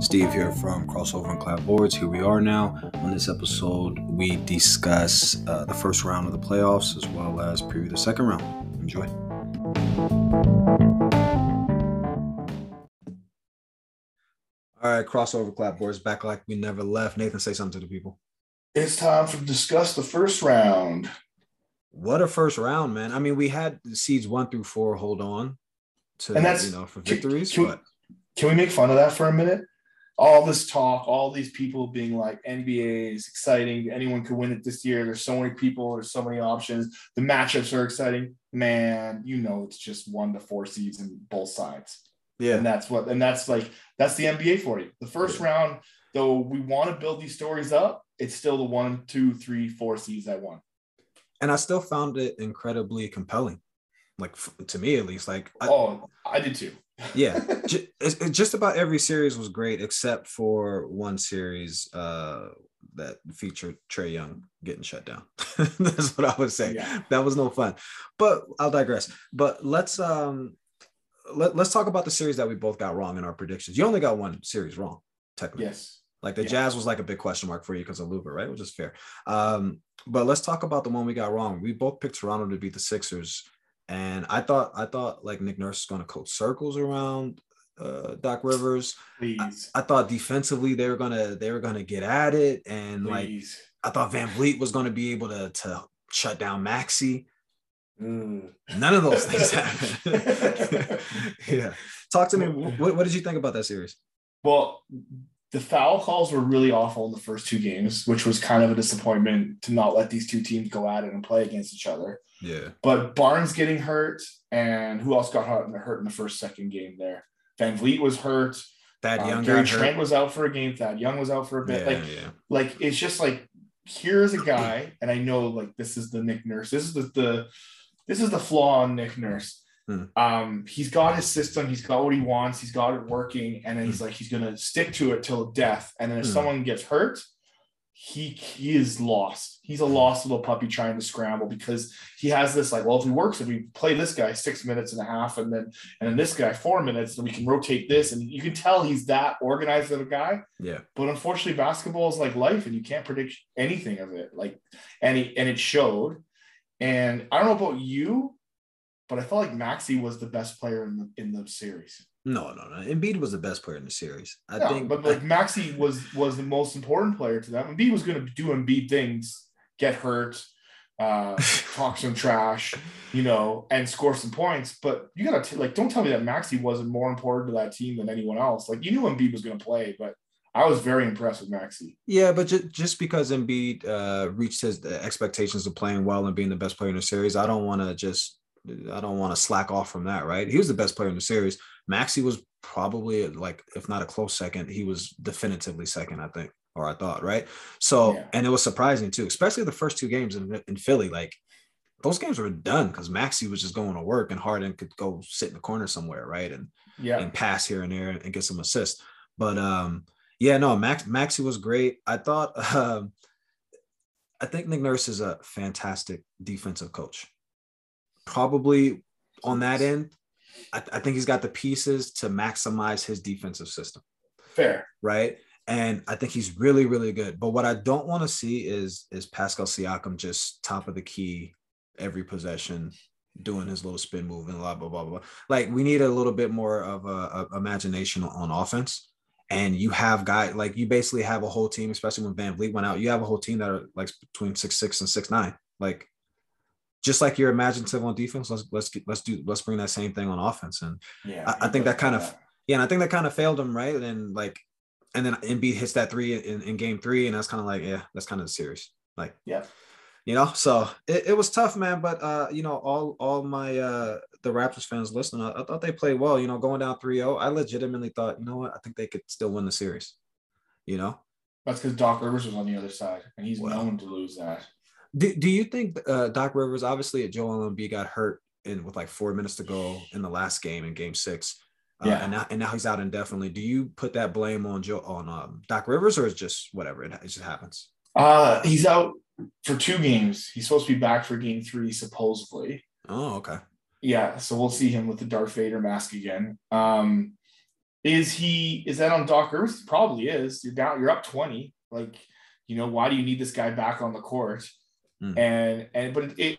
Steve here from Crossover and Clapboards. Here we are now. On this episode, we discuss uh, the first round of the playoffs as well as preview the second round. Enjoy. All right, Crossover Clapboards back like we never left. Nathan, say something to the people. It's time to discuss the first round. What a first round, man. I mean, we had seeds one through four hold on to And that's- you know for victories, can, but Can we make fun of that for a minute? All this talk, all these people being like NBA is exciting. Anyone could win it this year. There's so many people. There's so many options. The matchups are exciting. Man, you know it's just one to four seeds in both sides. yeah, And that's what and that's like that's the NBA for you. The first Yeah. round, though we want to build these stories up, it's still the one, two, three, four seeds that won. and I still found it incredibly compelling. Like to me, at least, like I, oh, I did too. Yeah, ju- it's- it's just about every series was great except for one series uh, that featured Trae Young getting shut down. That's what I would say. Yeah. That was no fun. But I'll digress. But let's um let, let's talk about the series that we both got wrong in our predictions. You only got one series wrong, technically. Yes. Like the Yeah. Jazz was like a big question mark for you because of Luka, right? Which is fair. Um, but let's talk about the one we got wrong. We both picked Toronto to beat the Sixers, and I thought I thought like Nick Nurse is going to coach circles around uh, Doc Rivers. Please. I thought defensively they were gonna they were gonna get at it, and like I thought VanVleet was going to be able to to shut down Maxey. Mm. None of those things happened. yeah, talk to me. What, what did you think about that series? Well, the foul calls were really awful in the first two games, which was kind of a disappointment to not let these two teams go at it and play against each other. Yeah, But Barnes getting hurt, and who else got hurt in the, hurt in the first second game there? VanVleet was hurt. that Um, young Gary. Trent was out for a game. Thad Young was out for a bit. Yeah, like, yeah. like it's just like here's a guy, and I know like this is the Nick Nurse. This is the, the this is the flaw on Nick Nurse. Hmm. Um, he's got his system, he's got what he wants, he's got it working, and then he's like he's gonna stick to it till death. And then if Hmm. someone gets hurt, he he is lost. He's a lost little puppy trying to scramble because he has this like, well, if he works, if we play this guy six minutes and a half, and then and then this guy four minutes, then we can rotate this, and you can tell he's that organized of a guy. yeah. But unfortunately, basketball is like life, and you can't predict anything of it. Like, and he, and it showed. And I don't know about you, but I felt like Maxey was the best player in the in the series. No, no, no. Embiid was the best player in the series. I Yeah, think, but like Maxey was was the most important player to them. Embiid was going to do Embiid things, get hurt, uh, talk some trash, you know, and score some points. But you gotta t- like, don't tell me that Maxey wasn't more important to that team than anyone else. Like you knew Embiid was going to play, but I was very impressed with Maxey. yeah, but ju- just because Embiid uh, reached his uh, expectations of playing well and being the best player in the series, I don't want to just, I don't want to slack off from that, right? He was the best player in the series. Maxey was probably like, if not a close second, he was definitively second, I think, or I thought, right? So, Yeah. and it was surprising too, especially the first two games in, in Philly. Like, those games were done because Maxey was just going to work and Harden could go sit in the corner somewhere, right? And Yeah, and pass here and there and get some assists. But um, yeah, no, Max Maxey was great. I thought um, I think Nick Nurse is a fantastic defensive coach. Probably on that end, I, I think he's got the pieces to maximize his defensive system, fair. right? And I think he's really, really good. But what I don't want to see is is Pascal Siakam just top of the key every possession, doing his little spin move and blah blah blah blah. Like we need a little bit more of a, a imagination on offense. And you have guys like you basically have a whole team, especially when VanVleet went out. You have a whole team that are like between six six and six nine. Like just like you're imaginative on defense, let's let's get, let's do let's bring that same thing on offense. And Yeah, I- I think that kind have of- yeah, and I think that kind of failed him, right? And like, and then Embiid hits that three in, in game three, and that's kind of like, yeah, that's kind of the series. Like, Yeah. you know, so it, it was tough, man. But uh, you know, all all my uh the Raptors fans listening, I, I thought they played well. You know, going down 3-0, I legitimately thought, you know what, I think they could still win the series. You know, That's because Doc Rivers was on the other side, and he's Well. known to lose that. Do, do you think uh, Doc Rivers, obviously, at Joel Embiid got hurt in with like four minutes to go in the last game in Game Six. Uh, Yeah. and now and now he's out indefinitely. Do you put that blame on Joe on um, Doc Rivers or is just whatever it, it just happens? Uh, he's out for two games. He's supposed to be back for game three, supposedly. Oh, okay. Yeah, so we'll see him with the Darth Vader mask again. Um, Is he is that on Doc Rivers? Probably is. You're down, you're up 20. Like, you know, why do you need this guy back on the court? Mm. And and but it,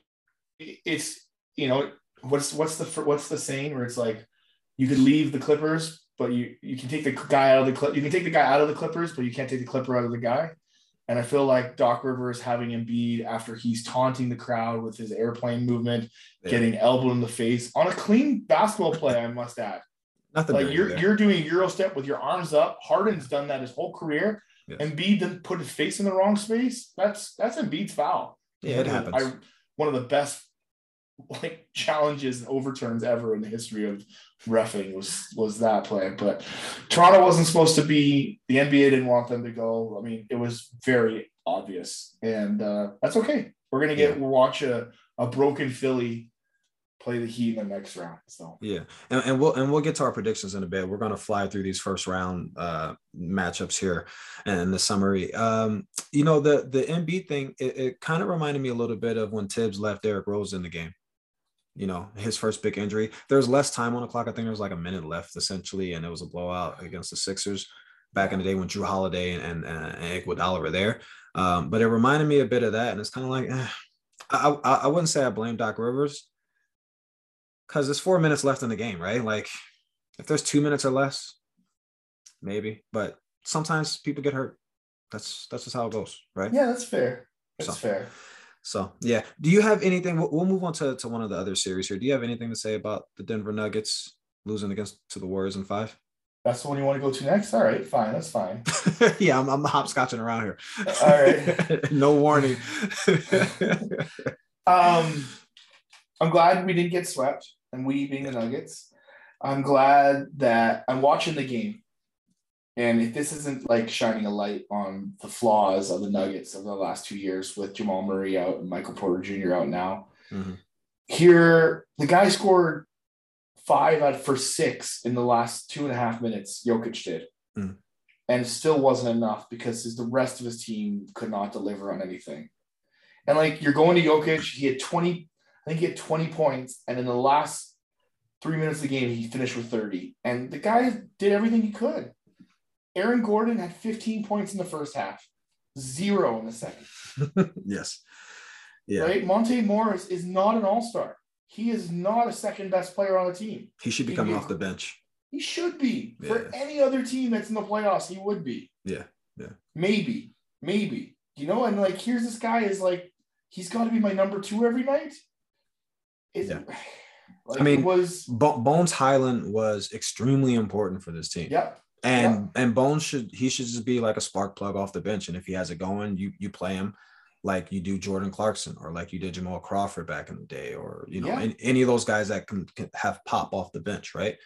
it it's you know, what's what's the what's the saying where it's like you could leave the Clippers, but you you can take the guy out of the clip you can take the guy out of the Clippers, but you can't take the Clipper out of the guy. And I feel like Doc Rivers having Embiid after he's taunting the crowd with his airplane movement, yeah. getting elbowed in the face on a clean basketball play, I must add. Nothing like you're there. you're doing Euro step with your arms up. Harden's done that his whole career. Yes. Embiid didn't put his face in the wrong space. That's that's Embiid's foul. Yeah, it happens. I, one of the best like challenges and overturns ever in the history of refing was was that play. But Toronto wasn't supposed to be. The NBA didn't want them to go. I mean, it was very obvious, and uh, that's okay. We're gonna get yeah. watch a a broken Philly play the Heat in the next round. So yeah, and, and, we'll and we'll get to our predictions in a bit. We're gonna fly through these first round uh, matchups here and the summary. Um, you know the the Embiid thing. It, it kind of reminded me a little bit of when Thibs left Derrick Rose in the game you know, his first big injury. There was less time on the clock. I think there was like a minute left essentially, and it was a blowout against the Sixers back in the day when Jrue Holiday and, and, and Iguodala were there. Um, but it reminded me a bit of that, and it's kind of like eh, I, I, I wouldn't say I blame Doc Rivers because there's four minutes left in the game, right? Like if there's two minutes or less, maybe. But sometimes people get hurt. That's that's just how it goes, right? Yeah, that's fair. That's so, fair. So yeah, do you have anything? We'll, move on to, to one of the other series here. Do you have anything to say about the Denver Nuggets losing against to the Warriors in five? That's the one you want to go to next. All right, fine, that's fine. yeah, I'm, I'm hopscotching around here. All right, no warning. um, I'm glad we didn't get swept, and we being the Nuggets. I'm glad that I'm watching the game. And if this isn't like shining a light on the flaws of the Nuggets of the last two years with Jamal Murray out and Michael Porter Jr. out now, mm-hmm. here the guy scored five out for six in the last two and a half minutes. Jokic did, mm. and still wasn't enough because the rest of his team could not deliver on anything. And like you're going to Jokic, he had 20, I think he had 20 points, and in the last three minutes of the game, he finished with 30. And the guy did everything he could. Aaron Gordon had 15 points in the first half, zero in the second. yes. Yeah. Right? Monte Morris is not an all star. He is not a second best player on the team. He should be coming off the bench. He should be. Yeah. For any other team that's in the playoffs, he would be. Yeah. Yeah. Maybe. Maybe. You know, and like here's this guy is like, he's got to be my number two every night. Is yeah. Like I mean, was Bones Hyland was extremely important for this team. Yeah. And yeah. and Bones should he should just be like a spark plug off the bench. And if he has it going, you you play him like you do Jordan Clarkson or like you did Jamal Crawford back in the day, or you know, yeah. any, any of those guys that can, can, have pop off the bench, right?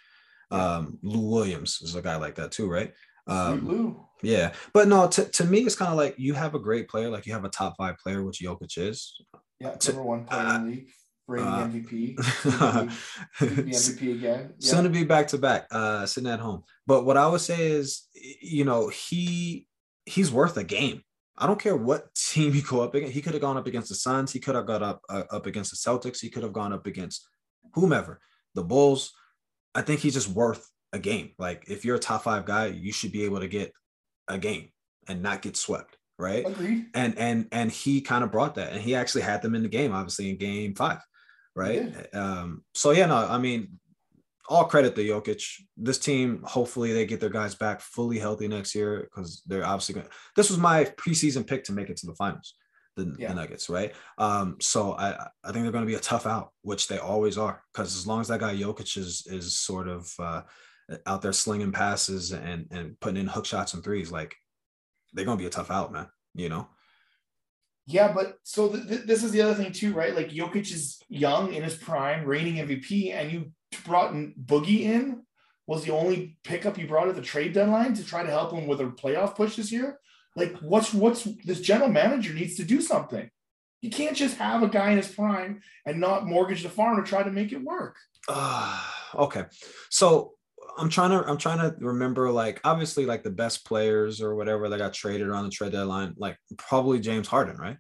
Um, Lou Williams is a guy like that too, right? Um, Lou. Yeah, but no, to, to me, it's kind of like you have a great player, like you have a top five player, which Jokic is. Yeah, to, number one player uh, in the league. Brady uh, MVP. MVP again. Yeah. Soon to be back to back, uh, sitting at home. But what I would say is, you know, he he's worth a game. I don't care what team he go up against. He could have gone up against the Suns. He could have got up uh, up against the Celtics. He could have gone up against whomever, the Bulls. I think he's just worth a game. Like if you're a top five guy, you should be able to get a game and not get swept right? Agreed. And and and he kind of brought that, and he actually had them in the game, obviously in game five right? Yeah. Um, so yeah, no, I mean, all credit to Jokic. This team, hopefully, they get their guys back fully healthy next year because they're obviously going. This was my preseason pick to make it to the finals, the, yeah. the Nuggets, right? Um, so I I think they're going to be a tough out, which they always are, because as long as that guy Jokic is is sort of uh, out there slinging passes and and putting in hook shots and threes, like they're going to be a tough out, man. You know. Yeah, but so th- th- this is the other thing too, right? Like Jokic is young in his prime, reigning MVP, and you brought Boogie in was the only pickup you brought at the trade deadline to try to help him with a playoff push this year. Like, what's what's this general manager needs to do something. You can't just have a guy in his prime and not mortgage the farm to try to make it work. Uh, okay, so I'm trying to I'm trying to remember like obviously like the best players or whatever that got traded around the trade deadline, like probably James Harden, right?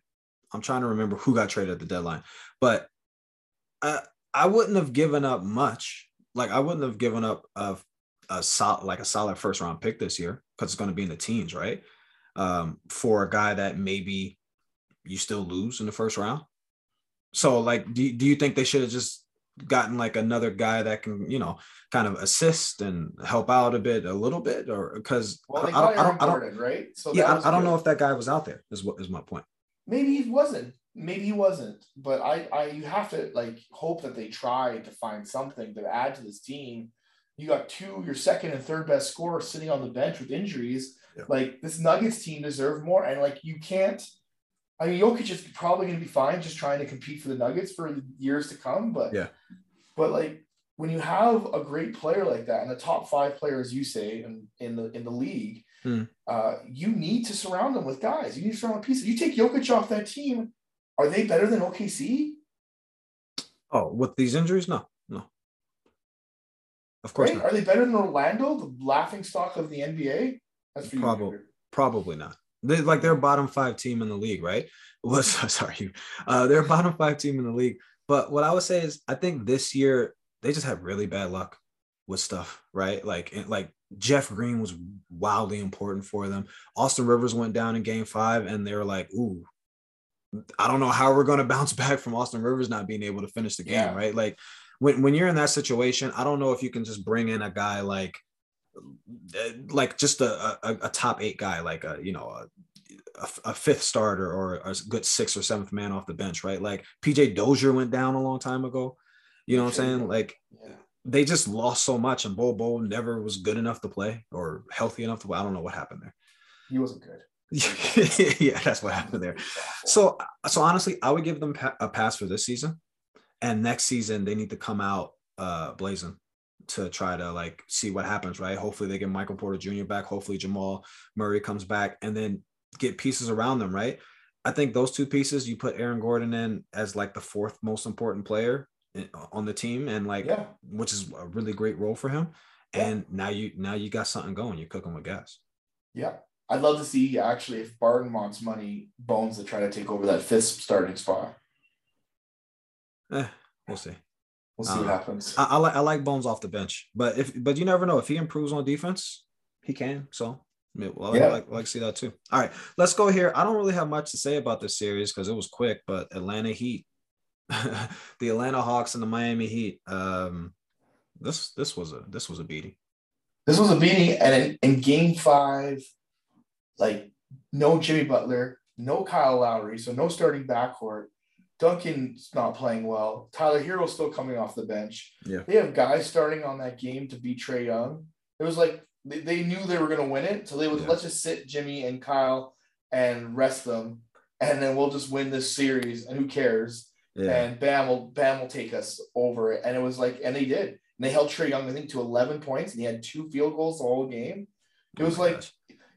I'm trying to remember who got traded at the deadline, but I I wouldn't have given up much. Like I wouldn't have given up a a solid like a solid first round pick this year because it's going to be in the teens, right? Um, for a guy that maybe you still lose in the first round. So like, do, do you think they should have just gotten like another guy that can, you know, kind of assist and help out a bit, a little bit, or because Well, I, don't, I don't, I don't, Gordon, right? So yeah, I, I don't know if that guy was out there. Is what is my point. maybe he wasn't. Maybe he wasn't. But I, I, you have to like hope that they try to find something to add to this team. You got two, your second and third best scorers sitting on the bench with injuries. Yeah. Like this Nuggets team deserve more, and like you can't. I mean, Jokic is probably going to be fine just trying to compete for the Nuggets for years to come. But Yeah. but like when you have a great player like that and the top five players you say in, in the in the league, Hmm. uh, you need to surround them with guys. You need to surround them with pieces. You take Jokic off that team, are they better than OKC? Oh, with these injuries, no, no. Of course Right? not. Are they better than Orlando, the laughing stock of the NBA? That's for. Probably. Probably not. They like they're bottom five team in the league, right? Was sorry, uh, they're bottom five team in the league. But what I would say is, I think this year they just had really bad luck with stuff, right? Like, it- like Jeff Green was wildly important for them. Austin Rivers went down in Game Five, and they were like, "Ooh, I don't know how we're going to bounce back from Austin Rivers not being able to finish the game, Yeah. right? Like, when when you're in that situation, I don't know if you can just bring in a guy like like just a, a, a top eight guy, like a you know a, a, a fifth starter or a good sixth or seventh man off the bench, right? Like PJ Dozier went down a long time ago. You know what I'm saying? Like Yeah. they just lost so much, and Bol Bol never was good enough to play or healthy enough to play. I don't know what happened there. He wasn't good. yeah, that's what happened there. So, so honestly, I would give them a pass for this season, and next season they need to come out uh blazing to try to like see what happens. Right? Hopefully they get Michael Porter Jr. back. Hopefully Jamal Murray comes back, and then get pieces around them. Right? I think those two pieces you put Aaron Gordon in as like the fourth most important player on the team, and like yeah. which is a really great role for him. Yeah. And now you now you got something going. You're cooking with gas. Yeah. I'd love to see actually if Barton wants money, Bones to try to take over that fifth starting spot. Eh, we'll see. We'll see what Uh, happens. I, I like I like Bones off the bench, but if but you never know if he improves on defense, he can. So yeah, well, Yeah. I like, like to see that too. All right, let's go here. I don't really have much to say about this series because it was quick, but Atlanta Heat, the Atlanta Hawks and the Miami Heat. Um, this this was a this was a beating. This was a beating, and in, in game five, like no Jimmy Butler, no Kyle Lowry, so no starting backcourt. Duncan's not playing well. Tyler Herro's still coming off the bench. Yeah. They have guys starting on that game to beat Trae Young. It was like they, they knew they were going to win it. So they would Yeah. let's just sit Jimmy and Kyle and rest them. And then we'll just win this series. And who cares? Yeah, and Bam will Bam will take us over it. And it was like, and they did. And they held Trae Young, I think, to 11 points, and he had two field goals the whole game. It was Oh like gosh.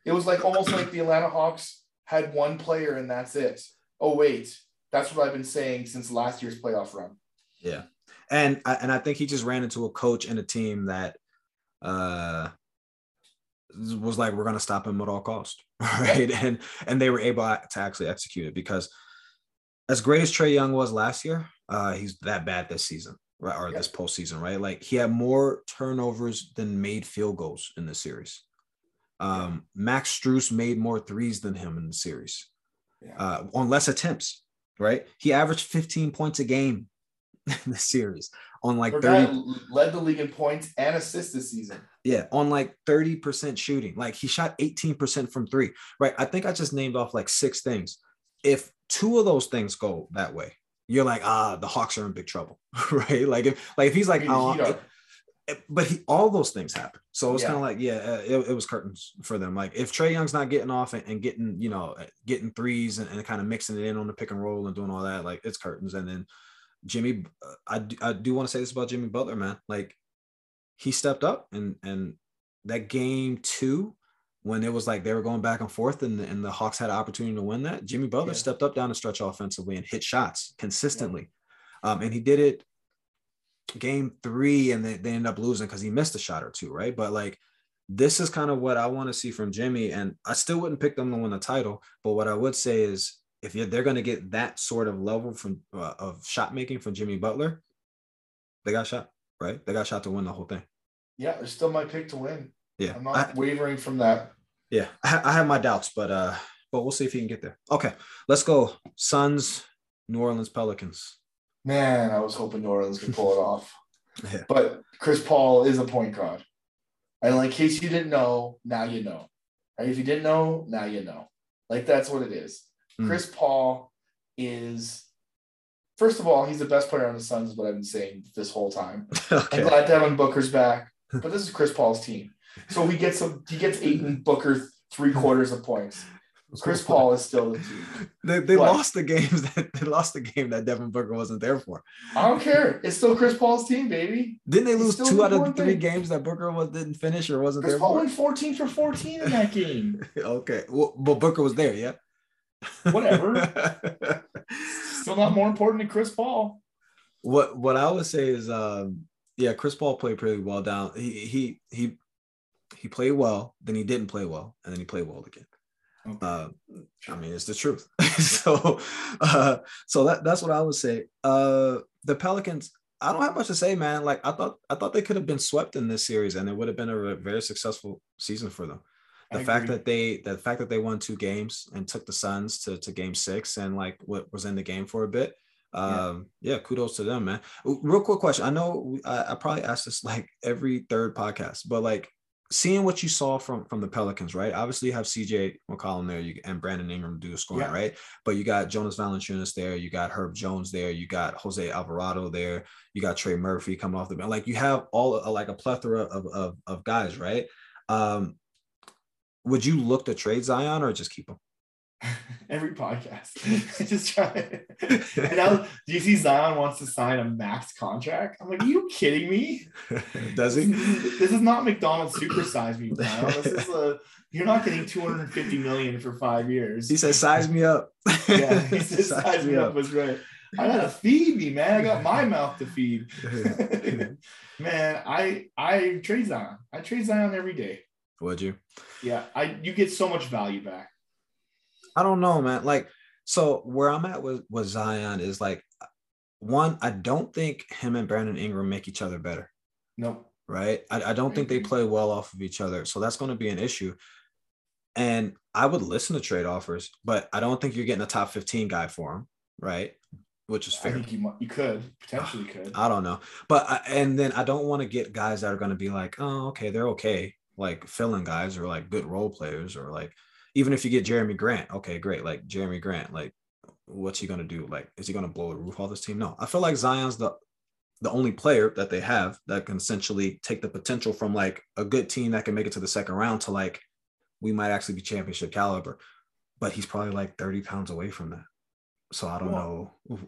it was like almost like the Atlanta Hawks had one player and that's it. Oh wait, that's what I've been saying since last year's playoff run. Yeah, and I, and I think he just ran into a coach and a team that uh was like, we're gonna stop him at all cost, right? And and they were able to actually execute it because as great as Trae Young was last year, uh, he's that bad this season, right? Or Yeah. this postseason, right? Like he had more turnovers than made field goals in the series. Um, Max Strus made more threes than him in the series Yeah. uh, on less attempts, right? He averaged 15 points a game in the series on like Their 30, led the league in points and assists this season. yeah, on like 30% shooting. Like he shot 18% from three, right? I think I just named off like six things. If two of those things go that way, you're like, ah, the Hawks are in big trouble, right? Like if like if he's like, I mean, oh, Heat are- it- but he, all those things happen. So it's Yeah. kind of like, yeah, uh, it, it was curtains for them. Like if Trae Young's not getting off and, and getting, you know, uh, getting threes and, and kind of mixing it in on the pick and roll and doing all that, like it's curtains. And then Jimmy, uh, I do, I do want to say this about Jimmy Butler, man. Like he stepped up and and that game two, when it was like they were going back and forth and, and the Hawks had an opportunity to win that, Jimmy Butler Yeah. stepped up down the stretch offensively and hit shots consistently. Um, and he did it game three and they, they end up losing because he missed a shot or two, right? But like this is kind of what I want to see from Jimmy. And I still wouldn't pick them to win the title. But what I would say is if they're going to get that sort of level from uh, of shot making from Jimmy Butler, they got shot, right? They got shot to win the whole thing. Yeah, they're still my pick to win. Yeah, I'm not I, wavering from that. yeah, I, I have my doubts, but uh, but we'll see if he can get there. Okay, let's go. Suns, New Orleans Pelicans. Man, I was hoping New Orleans could pull it off. Yeah. But Chris Paul is a point guard. And like, in case you didn't know, now you know. Right? If you didn't know, now you know. Like that's what it is. Mm. Chris Paul is first of all, he's the best player on the Suns, is what I've been saying this whole time. okay. I'm glad Devin Booker's back, but this is Chris Paul's team. So he gets some he gets Ayton Booker three quarters of points. Chris Paul is still the team. They, they lost the games that they lost the game that Devin Booker wasn't there for. I don't care. It's still Chris Paul's team, baby. Didn't they lose two out of the three thing. games that Booker was didn't finish or wasn't Chris there Paul for? went 14 for 14 in that game. okay, well, but Booker was there, yeah. Whatever. Still not more important than Chris Paul. what what I would say is, um, yeah, Chris Paul played pretty well down. He he he he played well, then he didn't play well, and then he played well again. Uh, I mean, it's the truth. so, uh, so that that's what I would say. Uh, the Pelicans. I don't have much to say, man. Like I thought, I thought they could have been swept in this series, and it would have been a very successful season for them. The I fact agree. that they, the fact that they won two games and took the Suns to to Game Six, and like what was in the game for a bit. Um, yeah, kudos to them, man. Real quick question. I know I, I probably ask this like every third podcast, but like seeing what you saw from from the Pelicans, right? Obviously, you have CJ McCollum there, you and Brandon Ingram do scoring, Yeah. right? But you got Jonas Valanciunas there, you got Herb Jones there, you got Jose Alvarado there, you got Trey Murphy coming off the bench. Like you have all uh, like a plethora of of, of guys, right? Um, would you look to trade Zion or just keep him? Every podcast. I just try. And now, do you see Zion wants to sign a max contract? I'm like, are you kidding me? Does he? This is not McDonald's supersize me, Zion. This is a you're not getting 250 million for five years. He said, "Size me up." yeah, he said size me up was right. I gotta feed me, man. I got my mouth to feed. man, I I trade Zion. I trade Zion every day. Would you? Yeah, I you get so much value back. I don't know, man. Like, so where I'm at with, with Zion is like, one, I don't think him and Brandon Ingram make each other better, Nope. right? I, I don't think they play well off of each other. So that's going to be an issue. And I would listen to trade offers, but I don't think you're getting a top 15 guy for him, right? Which is fair. I fair. think you might, you could potentially could. I don't know. But I, and then I don't want to get guys that are going to be like, oh, okay, they're okay, like filling guys or like good role players or like even if you get Jerami Grant, okay, great. Like Jerami Grant, like what's he going to do? Like, is he going to blow the roof off this team? No, I feel like Zion's the the only player that they have that can essentially take the potential from like a good team that can make it to the second round to like we might actually be championship caliber, but he's probably like 30 pounds away from that. So I don't know.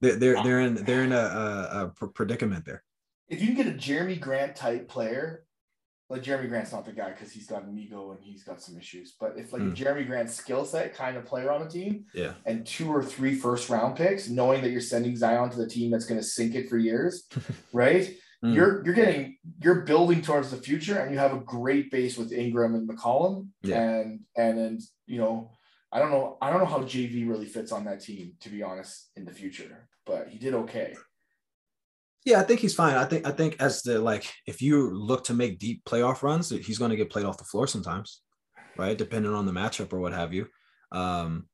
they're they're they're in they're in a, a, a predicament there. if you can get a Jerami Grant type player, like Jerami Grant's not the guy because he's got an ego and he's got some issues. But if like a Jerami Grant's skill set kind of player on a team Yeah. and two or three first round picks, knowing that you're sending Zion to the team that's going to sink it for years, right? Mm. You're you're getting you're building towards the future, and you have a great base with Ingram and McCollum, Yeah. and and then you know. I don't know. I don't know how JV really fits on that team, to be honest, in the future. But he did okay. Yeah, I think he's fine. I think I think as the like if you look to make deep playoff runs, he's going to get played off the floor sometimes, right? Depending on the matchup or what have you. Um,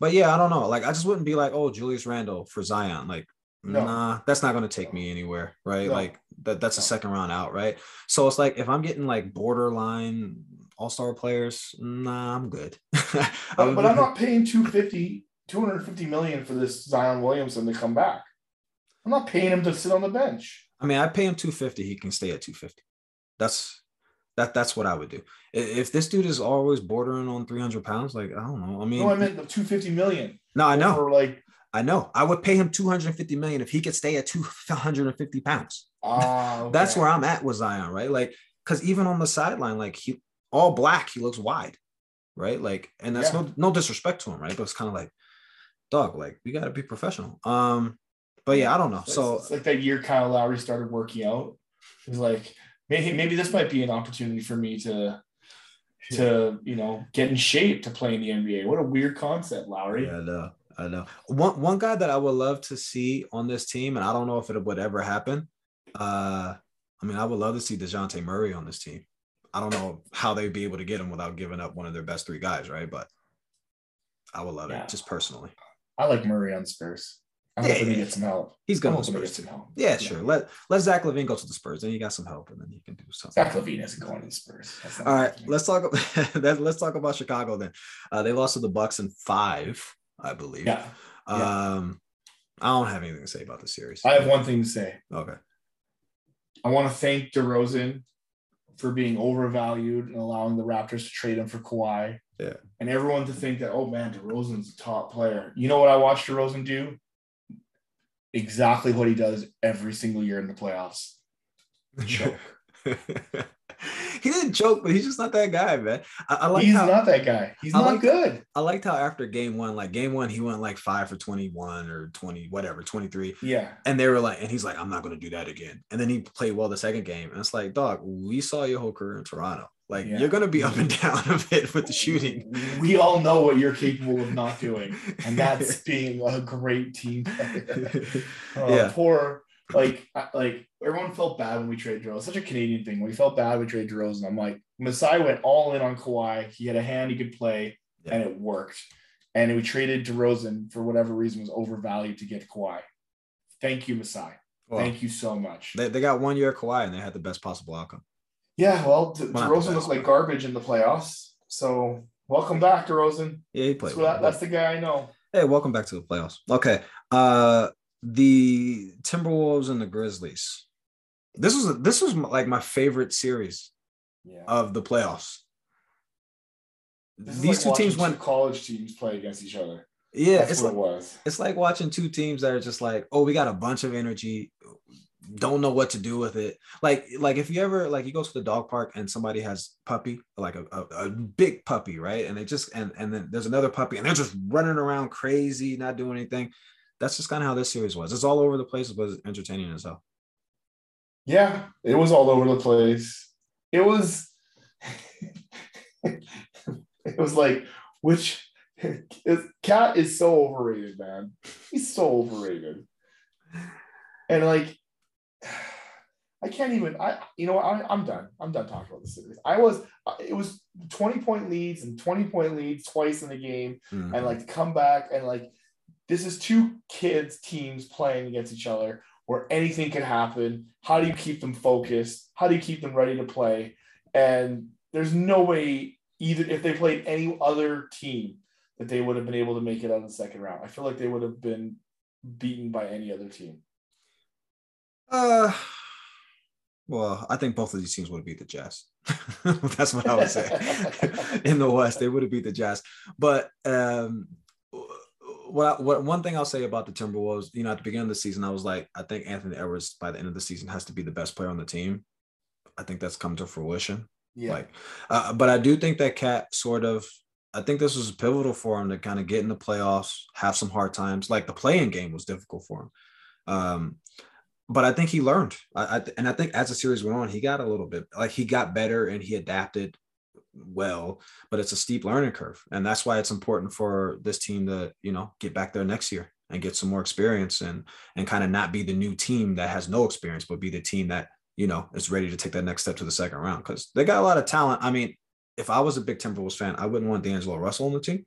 but yeah, I don't know. Like I just wouldn't be like, oh, Julius Randle for Zion. Like, No. nah, that's not going to take me anywhere, right? No. Like that that's a second round out, right? So it's like if I'm getting like borderline all star players, nah, I'm good. But, but I'm not paying 250, 250 million for this Zion Williamson to come back. I'm not paying him to sit on the bench. I mean, I pay him 250, he can stay at 250. That's that that's what I would do. If this dude is always bordering on 300 pounds, like I don't know. I mean, No, I meant the 250 million. no, I know, For like, I know. I would pay him 250 million if he could stay at 250 pounds. ah, That's where I'm at with Zion, right? Like, because even on the sideline, like he all black, he looks wide, right? Like, and that's Yeah. no no disrespect to him, right? But it's kind of like, dog, like we gotta be professional. Um, but yeah, I don't know. It's- So it's like that year Kyle Lowry started working out. He's like, maybe maybe this might be an opportunity for me to to you know get in shape to play in the NBA. What a weird concept, Lowry. Yeah, I know. I know. One one guy that I would love to see on this team, and I don't know if it would ever happen. Uh, I mean, I would love to see Dejounte Murray on this team. I don't know how they'd be able to get him without giving up one of their best three guys, right? But I would love Yeah. it just personally. I like Murray on Spurs. I'm Yeah, hoping he yeah. gets some help. He's good I'm on the hoping he Spurs. gets some help. Yeah, sure. Let let Zach LaVine go to the Spurs. Then you got some help, and then he can do something. Zach LaVine isn't going to the Spurs. All right, let's talk. that- let's talk about Chicago then. Uh, they lost to the Bucks in five, I believe. Yeah. yeah. Um, I don't have anything to say about the series. I have one thing to say. okay. I want to thank DeRozan for being overvalued and allowing the Raptors to trade him for Kawhi. Yeah. And everyone to think that, oh man, DeRozan's a top player. You know what I watched DeRozan do? Exactly what he does every single year in the playoffs. He didn't choke, but he's just not that guy, man. I, I like He's how not that guy. He's I not like- good. I liked how after game one, like game one, he went like five for 21 or 20, whatever, 23. Yeah. And they were like, and he's like, I'm not going to do that again. And then he played well the second game. And it's like, dog, we saw your whole career in Toronto. Like, Yeah. you're going to be up and down a bit with the shooting. We all know what you're capable of not doing, and that's being a great team player. Oh, Yeah. Poor, like, like everyone felt bad when we traded DeRozan. Such a Canadian thing. We felt bad, we traded DeRozan. I'm like, Masai went all in on Kawhi. He had a hand he could play, and it worked. And we traded DeRozan for whatever reason was overvalued to get Kawhi. Thank you, Masai. Well, Thank you so much. they, they got one year Kawhi and they had the best possible outcome. Yeah, well, De- Well, DeRozan looked like garbage in the playoffs. So welcome back, DeRozan. Yeah, he played That's, well. what- that's the guy I know. Hey, welcome back to the playoffs. Okay. Uh the Timberwolves and the Grizzlies. This was this was like my favorite series Yeah. of the playoffs. This These like two teams went college teams play against each other. yeah, That's it's what like it was. it's like watching two teams that are just like, oh, we got a bunch of energy, don't know what to do with it. Like, like if you ever like you go to the dog park and somebody has puppy, like a, a, a big puppy, right? And they just and and then there's another puppy and they're just running around crazy, not doing anything. That's just kind of how this series was. It's all over the place, but entertaining as hell. Yeah, it was all over the place. It was it was like which cat is so overrated, man. He's so overrated. And like I can't even I you know what, I, I'm done. I'm done talking about the series. I was it was 20 point leads and 20 point leads twice in the game Mhm. and like to come back and like this is two kids teams playing against each other where anything can happen how do you keep them focused how do you keep them ready to play and there's no way either if they played any other team that they would have been able to make it out of the second round i feel like they would have been beaten by any other team Uh, well, I think both of these teams would have beat the Jazz. That's what I would say. In the West, they would have beat the Jazz. But um, what, I- what one thing I'll say about the Timberwolves, you know, at the beginning of the season, I was like, I think Anthony Edwards by the end of the season has to be the best player on the team. I think that's come to fruition. yeah Like, uh, but I do think that KAT sort of. I think this was pivotal for him to kind of get in the playoffs, have some hard times. Like the play-in game was difficult for him. Um, but I think he learned. I, I and I think as the series went on, he got a little bit like he got better and he adapted well. But it's a steep learning curve, and that's why it's important for this team to you know get back there next year and get some more experience and and kind of not be the new team that has no experience, but be the team that you know is ready to take that next step to the second round because they got a lot of talent. I mean, if I was a big Timberwolves fan, I wouldn't want D'Angelo Russell on the team.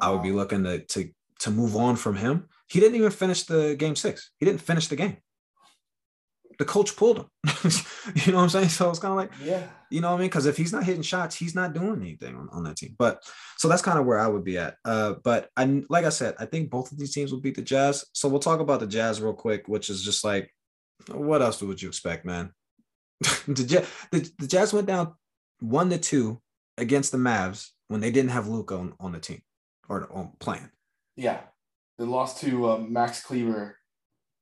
I would be looking to to to move on from him. He didn't even finish the game six. He didn't finish the game. The coach pulled him. you know what I'm saying? So it's kind of like, yeah you know what I mean? Because if he's not hitting shots, he's not doing anything on, on that team. But so that's kind of where I would be at. Uh, but I like I said, I think both of these teams will beat the Jazz. So we'll talk about the Jazz real quick, which is just like, what else would you expect, man? the, Jazz, the, the Jazz went down one to two against the Mavs when they didn't have Luka on, on the team or on playing. yeah they lost to um, max kleber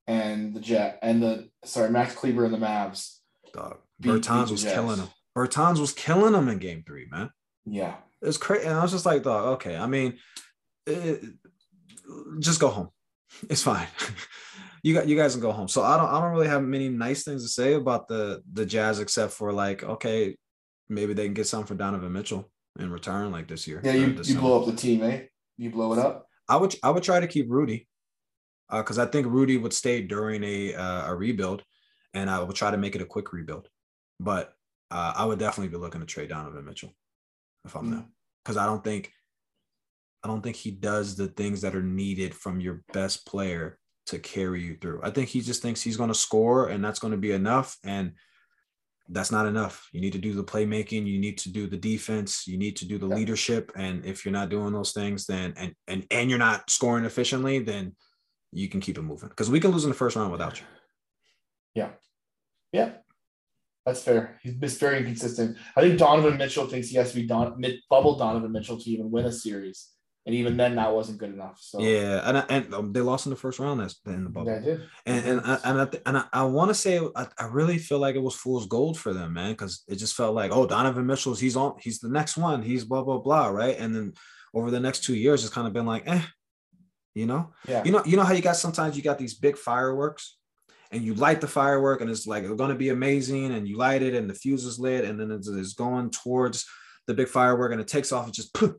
and the jet and the sorry max kleber and the mavs Dog. Bertans was Jazz. killing him. Bertans was killing him in game three, man. yeah It was crazy. And I was just like, dog, okay. I mean, it, just go home. It's fine. you got you guys can go home. So I don't I don't really have many nice things to say about the the Jazz except for like, okay, maybe they can get something for Donovan Mitchell in return like this year. yeah you, you blow up the team eh you blow it up I would I would try to keep Rudy because I think Rudy would stay during a uh, a rebuild, and I would try to make it a quick rebuild. But uh, I would definitely be looking to trade Donovan Mitchell if I'm mm. them because I don't think I don't think he does the things that are needed from your best player to carry you through. I think he just thinks he's going to score and that's going to be enough. And that's not enough. You need to do the playmaking, you need to do the defense, you need to do the leadership. And if you're not doing those things, then and and and you're not scoring efficiently, then you can keep it moving. Because we can lose in the first round without you. Yeah. Yeah. That's fair. He's been very inconsistent. I think Donovan Mitchell thinks he has to be Don, bubble Donovan Mitchell to even win a series and even then that wasn't good enough. So yeah, and I, and um, they lost in the first round. That's in the bubble. Yeah, did. And and I, and I, and I, I want to say I, I really feel like it was fool's gold for them, man, because it just felt like oh Donovan Mitchell's he's on he's the next one he's blah blah blah right, and then over the next two years it's kind of been like eh, you know, yeah, you know you know how you got sometimes you got these big fireworks. And you light the firework, and it's like it's going to be amazing. And you light it, and the fuse is lit, and then it's, it's going towards the big firework, and it takes off. and just poof,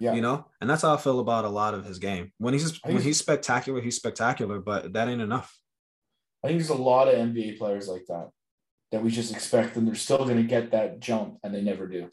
yeah. You know, and that's how I feel about a lot of his game. When he's when he's spectacular, he's spectacular, but that ain't enough. I think there's a lot of NBA players like that that we just expect them they're still going to get that jump and they never do.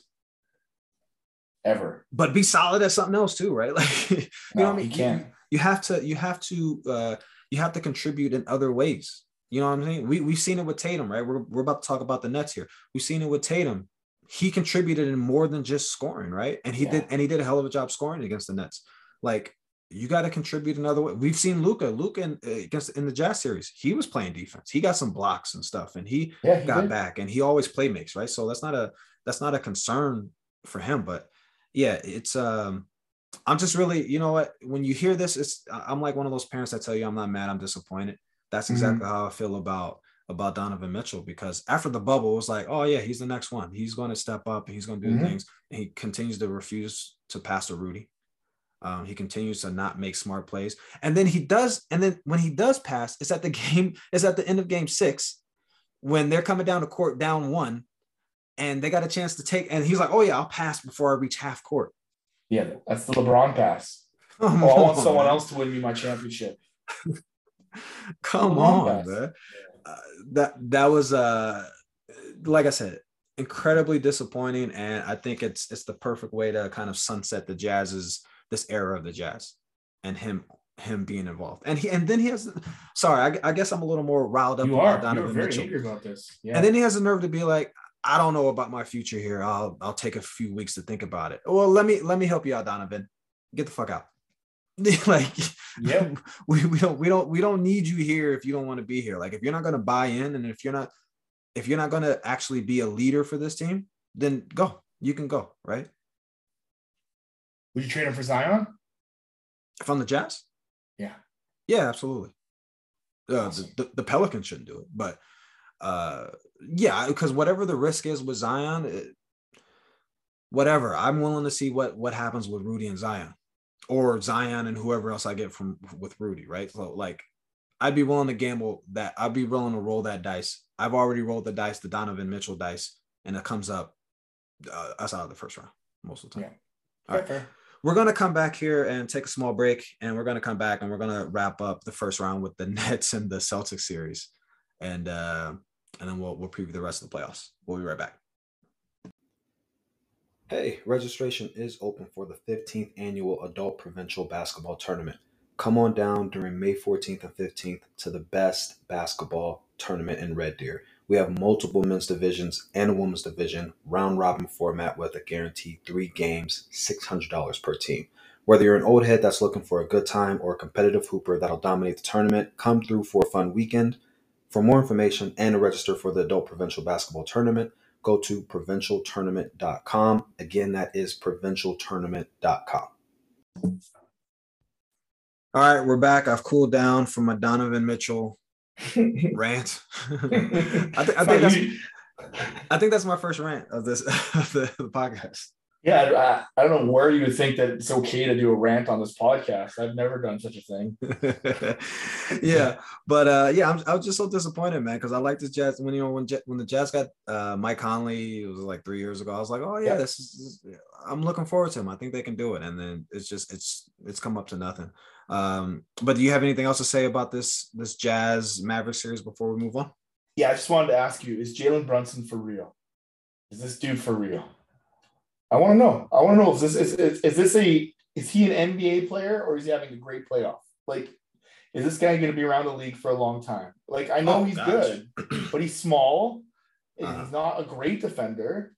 Ever. But be solid at something else too, right? Like you no, know what I mean? You can't. You, have to you have to uh you have to contribute in other ways. You know what I'm saying? We we've seen it with Tatum, right? We're, we're about to talk about the Nets here. We've seen it with Tatum he contributed in more than just scoring, right? And he yeah. did, and he did a hell of a job scoring against the Nets. Like you got to contribute another way. We've seen Luca, Luka in, uh, against in the Jazz series, he was playing defense. He got some blocks and stuff, and he, yeah, he got did. back, and he always play makes, right? So that's not a that's not a concern for him. But yeah, it's um, I'm just really, you know what? When you hear this, it's I'm like one of those parents that tell you I'm not mad, I'm disappointed. That's mm-hmm. exactly mm-hmm. how I feel about about Donovan Mitchell because after the bubble, it was like, oh yeah, he's the next one. He's going to step up and he's going to do mm-hmm. things. And he continues to refuse to pass to Rudy. Um, he continues to not make smart plays. And then he does, and then when he does pass, it's at the game, it's at the end of game six when they're coming down to court down one and they got a chance to take, and he's like, Oh yeah, I'll pass before I reach half court. Yeah, that's the LeBron pass. Oh, oh I want someone else to win me my championship. Come on, man that that was uh like I said, incredibly disappointing, and I think it's it's the perfect way to kind of sunset the Jazz's this era of the Jazz and him him being involved. And he and then he has sorry, I, I guess I'm a little more riled up you about are. Donovan very Mitchell. about this. Yeah. And then he has the nerve to be like, I don't know about my future here. I'll I'll take a few weeks to think about it. Well, let me let me help you out, Donovan. Get the fuck out. like yeah we, we don't we don't we don't need you here if you don't want to be here like if you're not going to buy in and if you're not if you're not going to actually be a leader for this team then go you can go right would you trade him for zion from the jazz yeah yeah absolutely uh, awesome. the, the, the pelicans shouldn't do it but uh yeah because whatever the risk is with zion it, whatever i'm willing to see what what happens with rudy and zion or Zion and whoever else I get from with Rudy, right? So like I'd be willing to gamble that I'd be willing to roll that dice. I've already rolled the dice, the Donovan Mitchell dice, and it comes up uh, us out of the first round most of the time. Yeah. All right. Fair. We're gonna come back here and take a small break, and we're gonna come back and we're gonna wrap up the first round with the Nets and the Celtics series, and uh, and then we'll we'll preview the rest of the playoffs. We'll be right back. Hey, registration is open for the 15th annual Adult Provincial Basketball Tournament. Come on down during May 14th and 15th to the best basketball tournament in Red Deer. We have multiple men's divisions and a women's division, round robin format with a guaranteed three games, $600 per team. Whether you're an old head that's looking for a good time or a competitive hooper that'll dominate the tournament, come through for a fun weekend. For more information and to register for the Adult Provincial Basketball Tournament, go to provincialtournament.com. Again, that is provincialtournament.com. All right, we're back. I've cooled down from my Donovan Mitchell rant. I, th- I, think that's, I think that's my first rant of this of the, the podcast. Yeah, I, I, don't know where you would think that it's okay to do a rant on this podcast. I've never done such a thing. yeah, but uh, yeah, I'm, I was just so disappointed, man, because I like this Jazz. When you know when when the Jazz got uh, Mike Conley, it was like three years ago. I was like, oh yeah, yeah. This, is, this is. I'm looking forward to him. I think they can do it, and then it's just it's it's come up to nothing. Um, but do you have anything else to say about this this Jazz Maverick series before we move on? Yeah, I just wanted to ask you: Is Jalen Brunson for real? Is this dude for real? I want to know. I want to know if this is, is is this a is he an NBA player or is he having a great playoff? Like, is this guy going to be around the league for a long time? Like, I know Oh, he's gosh. good, but he's small. Uh-huh. He's not a great defender,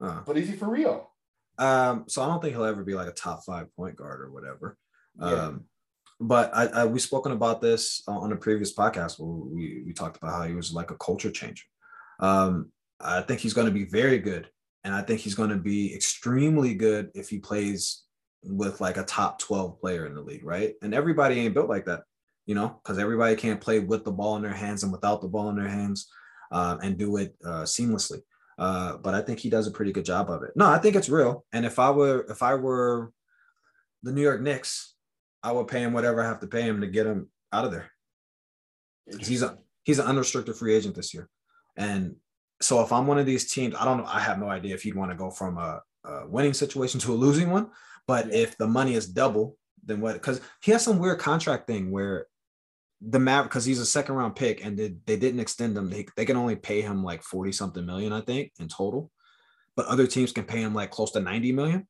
Uh, but is he for real? um, so I don't think he'll ever be like a top five point guard or whatever. Yeah. Um, but I, I we've spoken about this on a previous podcast where we we talked about how he was like a culture changer. Um, I think he's going to be very good, and I think he's going to be extremely good if he plays with like a top twelve player in the league, right? And everybody ain't built like that, you know, because everybody can't play with the ball in their hands and without the ball in their hands, uh, and do it uh, seamlessly. Uh, but I think he does a pretty good job of it. No, I think it's real. And if I were if I were the New York Knicks, I would pay him whatever I have to pay him to get him out of there. He's a he's an unrestricted free agent this year, and so if I'm one of these teams, I don't know. I have no idea if he'd want to go from a, a winning situation to a losing one. But if the money is double, then what? Because he has some weird contract thing where the Maver because he's a second round pick and they, they didn't extend him. They, they can only pay him like 40 something million, I think, in total. But other teams can pay him like close to 90 million.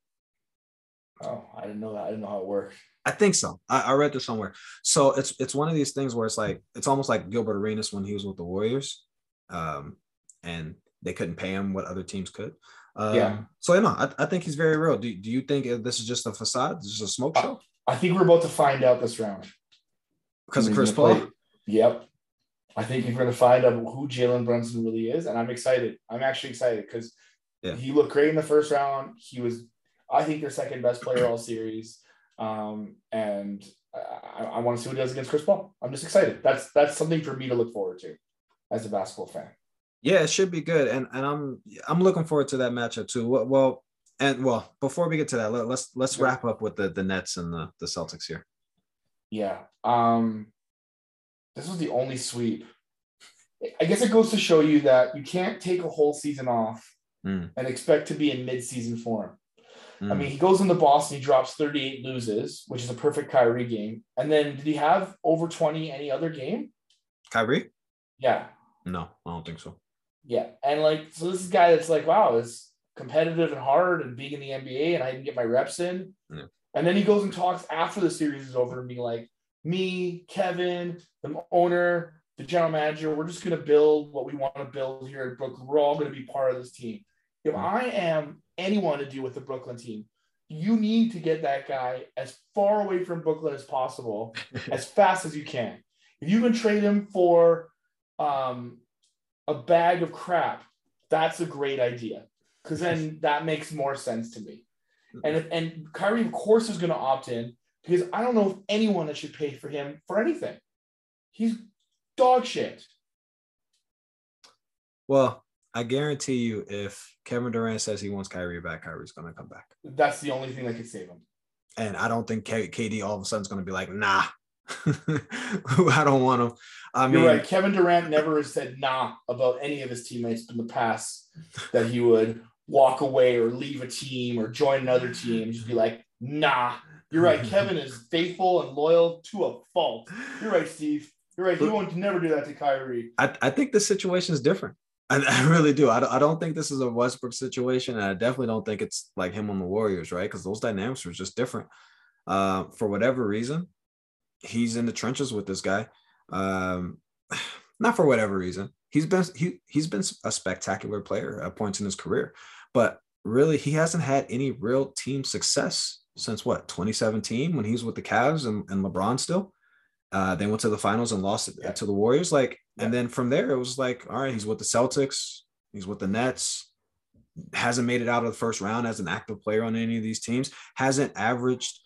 Oh, I didn't know that. I didn't know how it worked. I think so. I, I read this somewhere. So it's it's one of these things where it's like it's almost like Gilbert Arenas when he was with the Warriors, um, and they couldn't pay him what other teams could. Um, Yeah. So you know, I, I think he's very real. Do, do you think this is just a facade? This is a smoke show I think we're about to find out this round. because of Chris Paul? play- Yep. I think you're going to find out who Jalen Brunson really is, and I'm excited. I'm actually excited because Yeah. he looked great in the first round. He was, I think, their second best player all series, um, and I, I want to see what he does against Chris Paul. I'm just excited. That's that's something for me to look forward to as a basketball fan. Yeah, it should be good, and and I'm I'm looking forward to that matchup too. Well, well and well, before we get to that, let, let's let's Yeah. wrap up with the the Nets and the the Celtics here. Yeah. Um, this was the only sweep. I guess it goes to show you that you can't take a whole season off Mm. and expect to be in mid-season form. I Mm. mean, he goes into Boston, he drops 38, loses, which is a perfect Kyrie game. And then did he have over 20 any other game? Kyrie? Yeah. No, I don't think so. Yeah. And like, so this is a guy that's like, wow, it's competitive and hard and being in the NBA and I didn't get my reps in. Yeah. And then he goes and talks after the series is over and being like, me, Kevin, the owner, the general manager, we're just going to build what we want to build here at Brooklyn. We're all going to be part of this team. If Mm. I am anyone to do with the Brooklyn team, you need to get that guy as far away from Brooklyn as possible, as fast as you can. If you can trade him for um, a bag of crap, that's a great idea because then that makes more sense to me. And if, and Kyrie, of course, is going to opt in because I don't know if anyone that should pay for him for anything. He's dog shit. Well, I guarantee you, if Kevin Durant says he wants Kyrie back, Kyrie's going to come back. That's the only thing that could save him. And I don't think K- KD all of a sudden is going to be like, nah, I don't want him. I mean, You're right. Kevin Durant never has said nah about any of his teammates in the past that he would walk away or leave a team or join another team. Just be like, nah. You're right. Kevin is faithful and loyal to a fault. You're right, Steve. You're right. He won't never do that to Kyrie. I, I think the situation is different. I, I really do. I, don't- I don't think this is a Westbrook situation. And I definitely don't think it's like him on the Warriors, right? Because those dynamics are just different. Uh, for whatever reason, he's in the trenches with this guy. Um, not for whatever reason. He's been he he's been a spectacular player at points in his career, but really he hasn't had any real team success since what 2017 when he was with the Cavs and, and LeBron still. Uh, they went to the finals and lost it Yeah. to the Warriors. Like, and then from there, it was like, all right, he's with the Celtics, he's with the Nets, hasn't made it out of the first round as an active player on any of these teams, hasn't averaged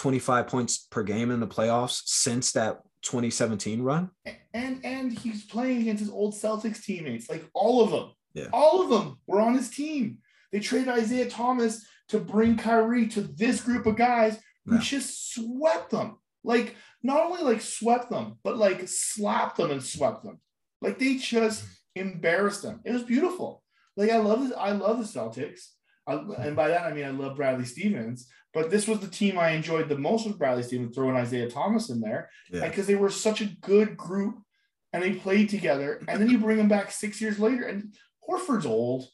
25 points per game in the playoffs since that 2017 run. And and he's playing against his old Celtics teammates, like all of them. Yeah. All of them were on his team. They traded Isaiah Thomas to bring Kyrie to this group of guys who Yeah. just swept them. Like not only like swept them, but like slapped them and swept them. Like they just embarrassed them. It was beautiful. Like I love this. I love the Celtics. I, and by that I mean I love Bradley Stevens. But this was the team I enjoyed the most with Bradley Stevens throwing Isaiah Thomas in there Yeah. because they were such a good group and they played together, and then you bring them back six years later, and Horford's old.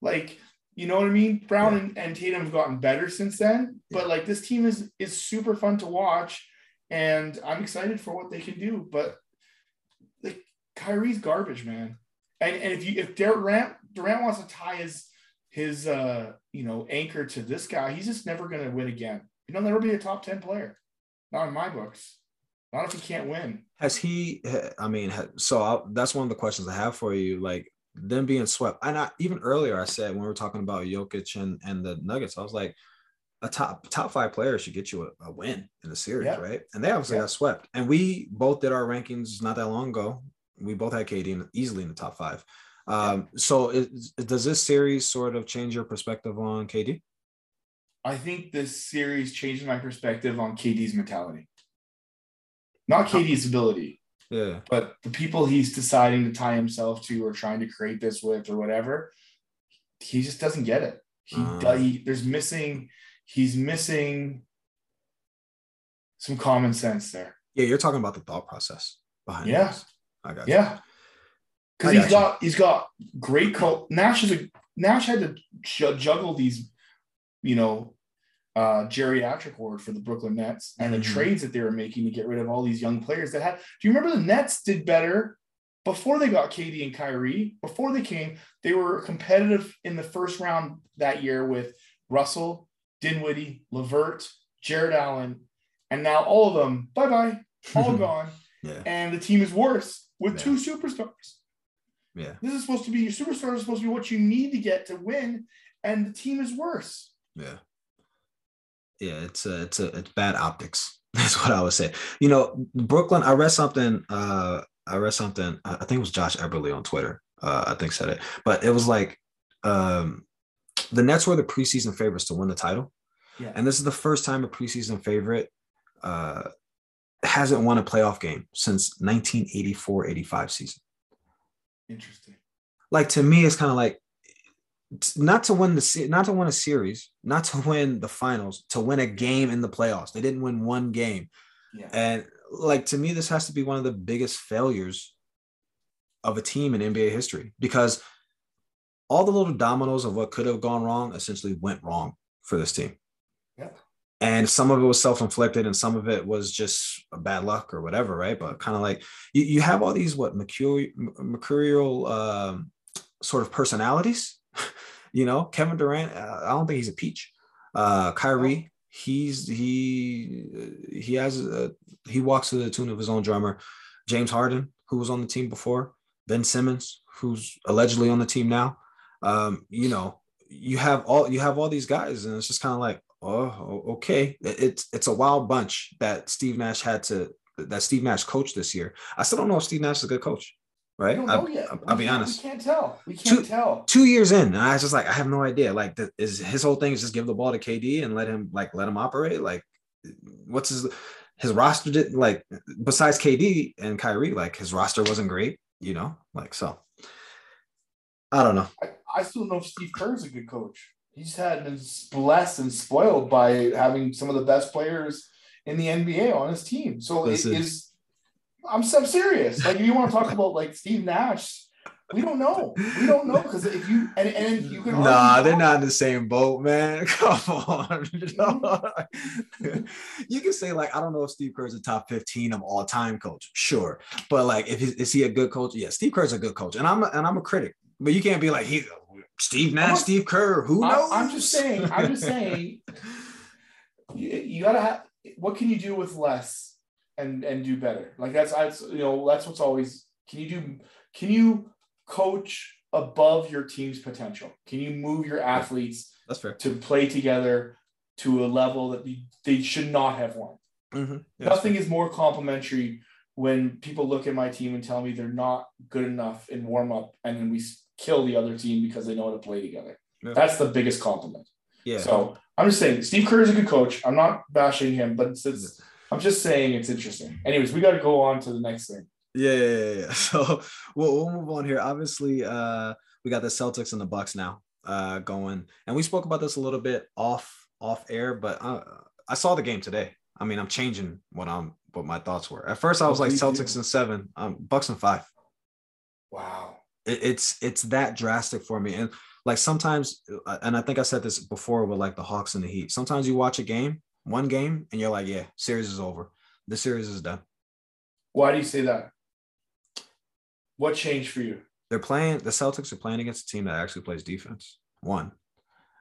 Like, you know what I mean? Brown yeah. and, and Tatum have gotten better since then, but like this team is is super fun to watch, and I'm excited for what they can do. But like Kyrie's garbage, man. And and if you if Durant Durant wants to tie his his uh you know anchor to this guy, he's just never gonna win again. He'll never be a top 10 player. Not in my books. Not if he can't win. Has he? I mean, so I'll, that's one of the questions I have for you. Like them being swept, and I, even earlier I said when we were talking about Jokic and and the Nuggets, I was like, a top top five player should get you a, a win in the series, yeah. right? And they obviously yeah. got swept. And we both did our rankings not that long ago. We both had KD in, easily in the top five. Um, so is, does this series sort of change your perspective on KD? I think this series changes my perspective on KD's mentality. Not KD's ability. Yeah. But the people he's deciding to tie himself to or trying to create this with or whatever, he just doesn't get it. He, uh, he there's missing, he's missing some common sense there. Yeah, you're talking about the thought process behind yeah. This. I got yeah. Because he's got he's got great co- Nash is a Nash had to juggle these you know, uh, geriatric ward for the Brooklyn Nets and mm-hmm. the trades that they were making to get rid of all these young players that had. Do you remember the Nets did better before they got KD and Kyrie? Before they came, they were competitive in the first round that year with Russell, Dinwiddie, LeVert, Jarrett Allen, and now all of them bye bye, all gone. Yeah. And the team is worse with yeah. two superstars. Yeah. This is supposed to be your superstars is supposed to be what you need to get to win, and the team is worse. Yeah. Yeah, it's a, it's a, it's bad optics. That's what I would say. You know, Brooklyn. I read something. Uh, I read something. I think it was Josh Eberly on Twitter. Uh, I think said it, but it was like, um, the Nets were the preseason favorites to win the title, yeah. and this is the first time a preseason favorite uh, hasn't won a playoff game since 1984-85 season. Interesting. Like to me, it's kind of like not to win the not to win a series, not to win the finals, to win a game in the playoffs. They didn't win one game. Yeah. And like to me, this has to be one of the biggest failures of a team in NBA history because all the little dominoes of what could have gone wrong essentially went wrong for this team. Yeah. And some of it was self-inflicted and some of it was just bad luck or whatever, right? But kind of like you, you have all these what mercurial, mercurial um, sort of personalities you know, Kevin Durant, uh, I don't think he's a peach. Uh, Kyrie, he's he he has a, he walks to the tune of his own drummer. James Harden, who was on the team before, Ben Simmons, who's allegedly on the team now. Um, you know, you have all you have all these guys, and it's just kind of like, oh, okay, it's it's a wild bunch that Steve Nash had to that Steve Nash coached this year. I still don't know if Steve Nash is a good coach right? I don't know yet. I'll, I'll be honest. We can't tell. We can't two, tell. Two years in, and I was just like, I have no idea. Like, the, is his whole thing is just give the ball to KD and let him like let him operate? Like, what's his his roster did like besides KD and Kyrie, like his roster wasn't great, you know, like so. I don't know. I, I still know if Steve Kerr is a good coach. He's had been blessed and spoiled by having some of the best players in the NBA on his team. So Listen, it is I'm, I'm serious. Like if you want to talk about like Steve Nash, we don't know. We don't know because if you and, and you can nah, they're not in the same boat, man. Come on. you can say like I don't know if Steve Kerr's a top 15 of all time coach, sure, but like if he, is he a good coach? Yeah, Steve Kerr's a good coach, and I'm a, and I'm a critic, but you can't be like he Steve Nash, a, Steve Kerr. Who knows? I'm, I'm just saying. I'm just saying. you, you gotta have. What can you do with less? and and do better. Like that's that's you know that's what's always can you do can you coach above your team's potential? Can you move your athletes that's fair to play together to a level that they, they should not have won? Mm-hmm. Yeah, Nothing is more complimentary when people look at my team and tell me they're not good enough in warm up, and then we kill the other team because they know how to play together. Yeah. That's the biggest compliment. Yeah. So I'm just saying, Steve Kerr is a good coach. I'm not bashing him, but it's, it's I'm just saying it's interesting. Anyways, we got to go on to the next thing. Yeah, yeah, yeah. So we'll, we'll move on here. Obviously, uh, we got the Celtics and the Bucks now uh, going, and we spoke about this a little bit off off air, but uh, I saw the game today. I mean, I'm changing what I'm what my thoughts were. At first, I was like Celtics and seven, um, Bucks and five. Wow. It, it's it's that drastic for me, and like sometimes, uh, and I think I said this before with like the Hawks and the Heat. Sometimes you watch a game, one game, and you're like, yeah, series is over. The series is done. Why do you say that? What changed for you? They're playing. The Celtics are playing against a team that actually plays defense. One,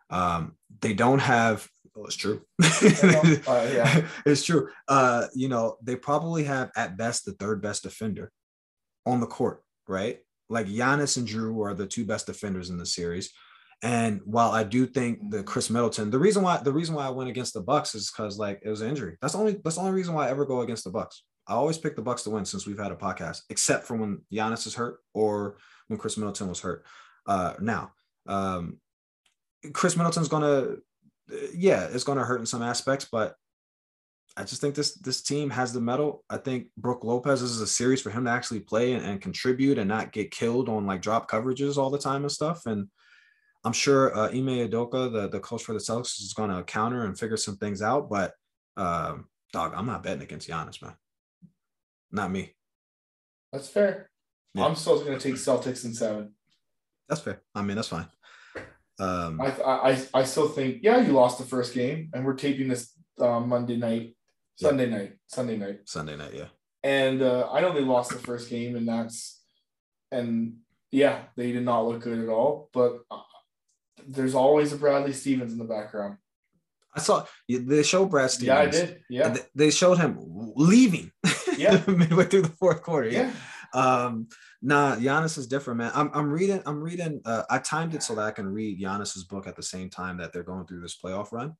um, they don't have. Oh, it's true. Uh, yeah. it's true. Uh, you know, they probably have at best the third best defender on the court, right? Like Giannis and Jrue are the two best defenders in the series. And while I do think the Khris Middleton, the reason why the reason why I went against the Bucks is because like it was an injury. That's the only that's the only reason why I ever go against the Bucks. I always pick the Bucks to win since we've had a podcast, except for when Giannis is hurt or when Khris Middleton was hurt. Uh, now, um, Khris Middleton's gonna, yeah, it's gonna hurt in some aspects, but I just think this this team has the mettle. I think Brook Lopez this is a series for him to actually play and, and contribute and not get killed on like drop coverages all the time and stuff. And I'm sure uh, Ime Udoka, the, the coach for the Celtics, is going to counter and figure some things out. But um, dog, I'm not betting against Giannis, man. Not me. That's fair. Yeah. I'm still going to take Celtics in seven. That's fair. I mean, that's fine. Um, I, I I still think yeah, you lost the first game, and we're taping this uh, Monday night, Yeah. Sunday night, Sunday night, Sunday night, yeah. and uh, I know they lost the first game, and that's and yeah, they did not look good at all. But uh, there's always a Bradley Stevens in the background. I saw they showed Brad Stevens. Yeah, I did. Yeah, They showed him leaving Yeah. midway through the fourth quarter. yeah. Um, nah, Giannis is different, man. I'm, I'm reading, I'm reading, uh, I timed it so that I can read Giannis's book at the same time that they're going through this playoff run.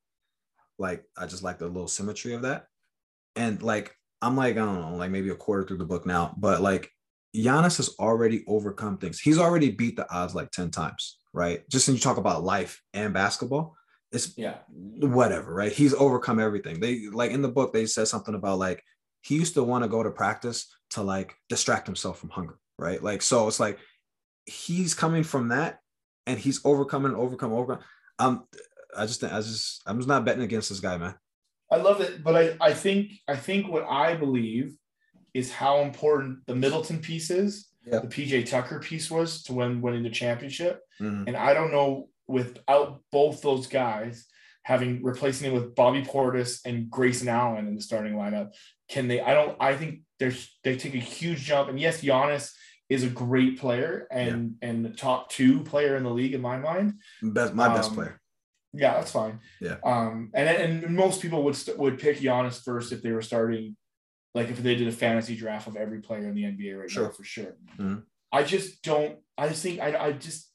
Like, I just like the little symmetry of that. And like, I'm like, I don't know, like maybe a quarter through the book now, but like Giannis has already overcome things. He's already beat the odds like 10 times, right? Just when you talk about life and basketball, it's Yeah. whatever, right? He's overcome everything. They like in the book, they said something about like he used to want to go to practice to like distract himself from hunger, right? Like, so it's like he's coming from that and he's overcoming, overcome, overcome. Um, I just, I just, I'm just not betting against this guy, man. I love it, but I, I think I think what I believe is how important the Middleton piece is. Yeah. The PJ Tucker piece was to win winning the championship. Mhm. And I don't know without both those guys having replacing it with Bobby Portis and Grayson Allen in the starting lineup, can they? I don't. I think there's they take a huge jump. And yes, Giannis is a great player and and the top two player in the league in my mind. Best, my best Um, player. Yeah, that's fine. Yeah. Um, and and most people would st- would pick Giannis first if they were starting, like if they did a fantasy draft of every player in the NBA right now for sure. Mhm. I just don't. I just think I I just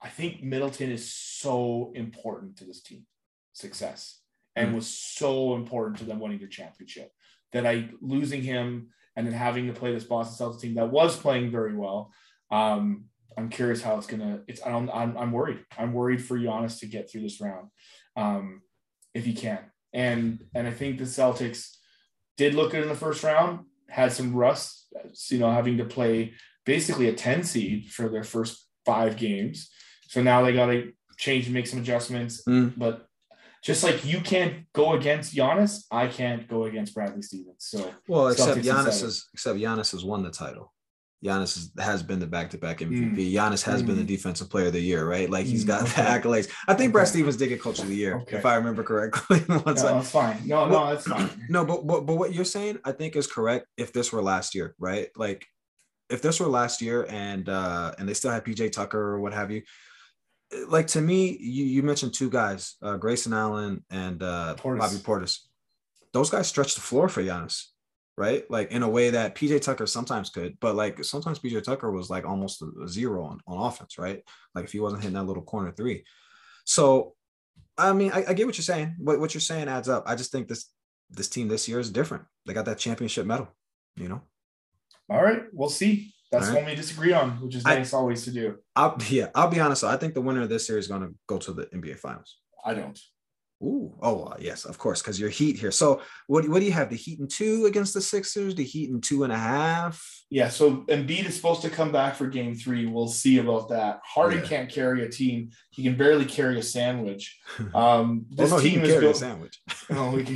I think Middleton is so important to this team success and Mhm. was so important to them winning the championship that I losing him and then having to play this Boston Celtics team that was playing very well. Um, I'm curious how it's gonna. It's I don't. I'm, I'm worried. I'm worried for Giannis to get through this round, um, if he can. And and I think the Celtics did look good in the first round. Had some rust, you know, having to play basically a 10 seed for their first five games. So now they got to change and make some adjustments. Mm. But just like you can't go against Giannis, I can't go against Bradley Stevens. So Well, except Celtics Giannis is, except Giannis has won the title. Giannis has been the back-to-back Mm. MVP. Giannis has been the defensive player of the year, right? Like he's got okay. the accolades. I think Brad Stevens did get coach of the year, Okay. if I remember correctly. no, that's fine. No, no, that's fine. no, but, but but what you're saying, I think is correct. If this were last year, right? Like if this were last year and uh and they still had PJ Tucker or what have you, like to me, you you mentioned two guys, uh Grayson Allen and uh Portis. Bobby Portis. Those guys stretch the floor for Giannis, right? Like in a way that PJ Tucker sometimes could, but like sometimes PJ Tucker was like almost a, zero on, on offense, right? Like if he wasn't hitting that little corner three. So I mean, I, I get what you're saying. What what you're saying adds up. I just think this this team this year is different. They got that championship medal, you know. All right, we'll see. That's right. one we disagree on, which is I- nice always to do. I'll yeah, I'll be honest. I think the winner of this series is going to go to the NBA Finals. I don't. Ooh, oh uh, yes, of course, because you're Heat here. So what, what do you have? The Heat in two against the Sixers, the Heat in two and a half. Yeah, so Embiid is supposed to come back for game three. We'll see about that. Harden Yeah. can't carry a team. He can barely carry a sandwich. Um, Oh this no, he team is carry a sandwich. Oh, we can,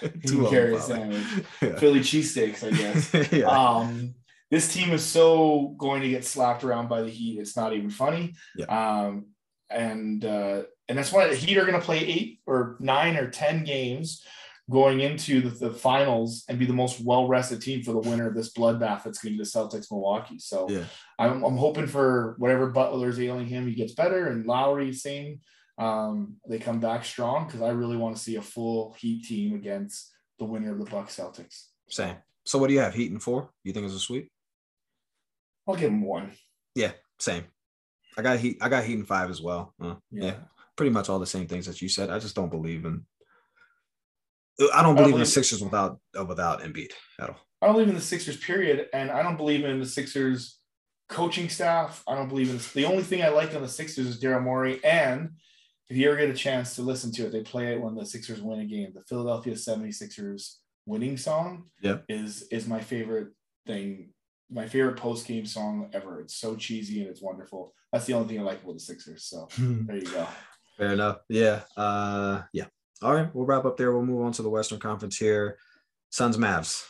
he can carry them, a sandwich. Yeah. Philly cheesesteaks, I guess. yeah. Um, this team is so going to get slapped around by the Heat. It's not even funny. Yeah. Um, and uh, and that's why the Heat are going to play eight or nine or ten games going into the, the finals and be the most well rested team for the winner of this bloodbath that's going to be the Celtics Milwaukee. So yeah. I'm, I'm hoping for whatever Butler's ailing him, he gets better, and Lowry same. Um, they come back strong because I really want to see a full Heat team against the winner of the Bucks Celtics. Same. So what do you have? Heat and four? You think it's a sweep? I'll give him one. Yeah, same. I got heat. I got heat and five as well. Uh, yeah. Yeah. Pretty much all the same things that you said. I just don't believe in. I don't believe in the Sixers without uh, without Embiid at all. I don't believe in the Sixers, period. And I don't believe in the Sixers coaching staff. I don't believe in the only thing I like on the Sixers is Daryl Morey. And if you ever get a chance to listen to it, they play it when the Sixers win a game. The Philadelphia 76ers winning song Yeah. is is my favorite thing, my favorite post game song ever. It's so cheesy and it's wonderful. That's the only thing I like about the Sixers. So there you go. Fair enough. Yeah. Uh, yeah. All right. We'll wrap up there. We'll move on to the Western Conference here. Suns, Mavs.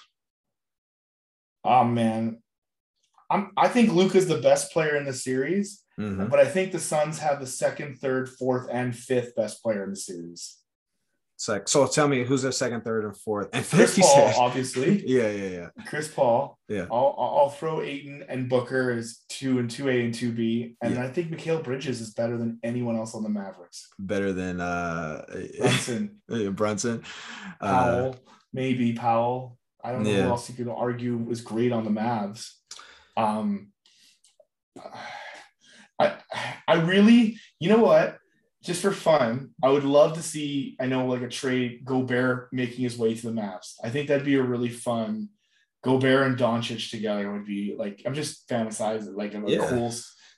Oh man. I'm I think Luka's the best player in the series. Mhm. But I think the Suns have the second, third, fourth, and fifth best player in the series. Sec- So tell me who's their second, third, and fourth, and Chris fifth. you Paul, said? obviously. Yeah, yeah, yeah. Chris Paul. Yeah. I'll, I'll throw Ayton and Booker as two and two A and two B, and Yeah. I think Mikal Bridges is better than anyone else on the Mavericks. Better than uh, Brunson, Brunson. Uh, Powell, maybe Powell. I don't know Yeah. who else you could argue was great on the Mavs. Um, I I really, you know what? Just for fun, I would love to see. I know like a trade Gobert making his way to the Mavs. I think that'd be a really fun. Gobert and Doncic together would be like I'm just fantasizing like a, a Yeah. cool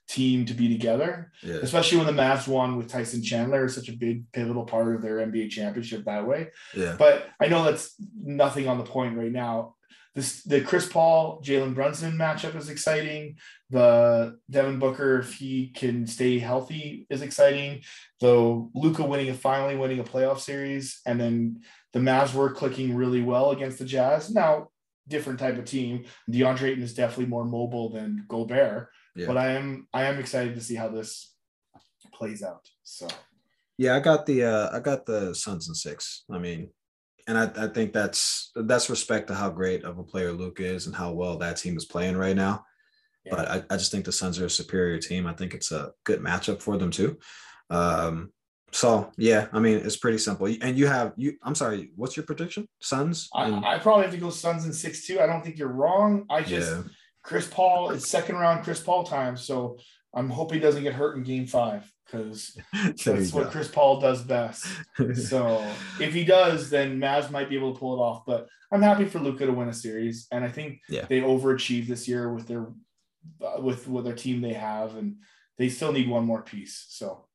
team to be together, yeah. especially when the Mavs won with Tyson Chandler, is such a big pivotal part of their NBA championship that way. Yeah. But I know that's nothing on the point right now. This the Chris Paul Jalen Brunson matchup is exciting. The Devin Booker, if he can stay healthy, is exciting. Though Luka winning and finally winning a playoff series, and then the Mavs were clicking really well against the Jazz. Now, different type of team. DeAndre Ayton is definitely more mobile than Gobert, Yeah. but I am I am excited to see how this plays out. So Yeah, I got the uh I got the Suns and six. I mean, and I, I think that's that's respect to how great of a player Luke is and how well that team is playing right now. But I, I just think the Suns are a superior team. I think it's a good matchup for them too. Um, so yeah, I mean it's pretty simple. And you have you I'm sorry, what's your prediction? Suns? And- I, I probably have to go Suns in six two. I don't think you're wrong. I just yeah, Chris Paul it's second round Chris Paul time, so I'm hoping he doesn't get hurt in Game Five because that's what Chris Paul does best. So if he does, then Mavs might be able to pull it off. But I'm happy for Luka to win a series, and I think Yeah. they overachieved this year with their uh, with with their team they have, and they still need one more piece. So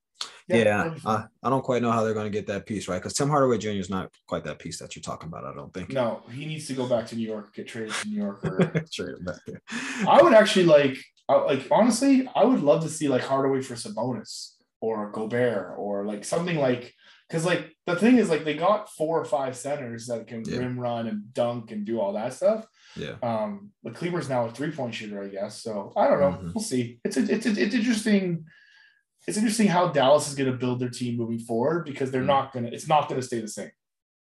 yeah, that'll. I, I don't quite know how they're going to get that piece right because Tim Hardaway Jr. is not quite that piece that you're talking about. I don't think. no, he needs to go back to New York, get traded to New York, or Trade him back there. I would actually like, I- like honestly, I would love to see like Hardaway for Sabonis or Gobert or like something like because like the thing is like they got four or five centers that can Yeah. rim run and dunk and do all that stuff. Yeah. Um, but Kleber's now a three point shooter, I guess. So I don't know. Mhm. We'll see. It's a, it's a, it's interesting. It's interesting how Dallas is going to build their team moving forward because they're Mhm. not going to. It's not going to stay the same.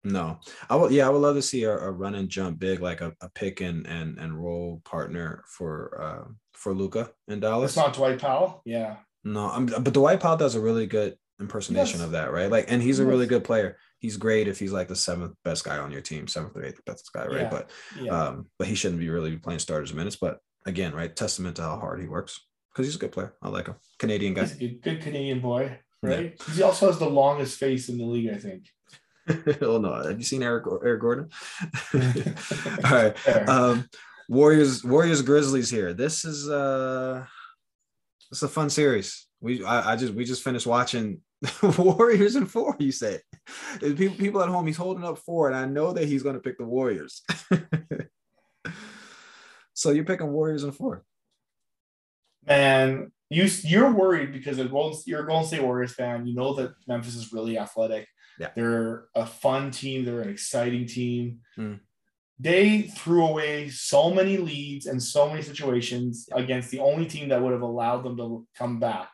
No, I would. Yeah, I would love to see a, a run and jump big, like a, a pick and and and roll partner for uh for Luka in Dallas. It's not Dwight Powell. Yeah. no, I'm, but Dwight Powell does a really good impersonation Yes. of that, right? Like, and he's a He really good player. He's great if he's like the seventh best guy on your team, seventh or eighth best guy, right? Yeah. But Yeah. um, but he shouldn't be really playing starters minutes. But again, right, testament to how hard he works because he's a good player. I like him, Canadian guy. He's a good, Canadian boy, Yeah. right? He also has the longest face in the league, I think. oh no, have you seen Eric Eric Gordon? All right. Fair. um warriors warriors grizzlies here this is uh it's a fun series we I, I just we just finished watching warriors and four you say people, people at home, he's holding up four, and I know that he's going to pick the Warriors. so you're picking Warriors and four. Man, you you're worried because you're a Golden State Warriors fan. You know that Memphis is really athletic. Yeah. They're a fun team. They're an exciting team. Mm. They threw away so many leads and so many situations against the only team that would have allowed them to come back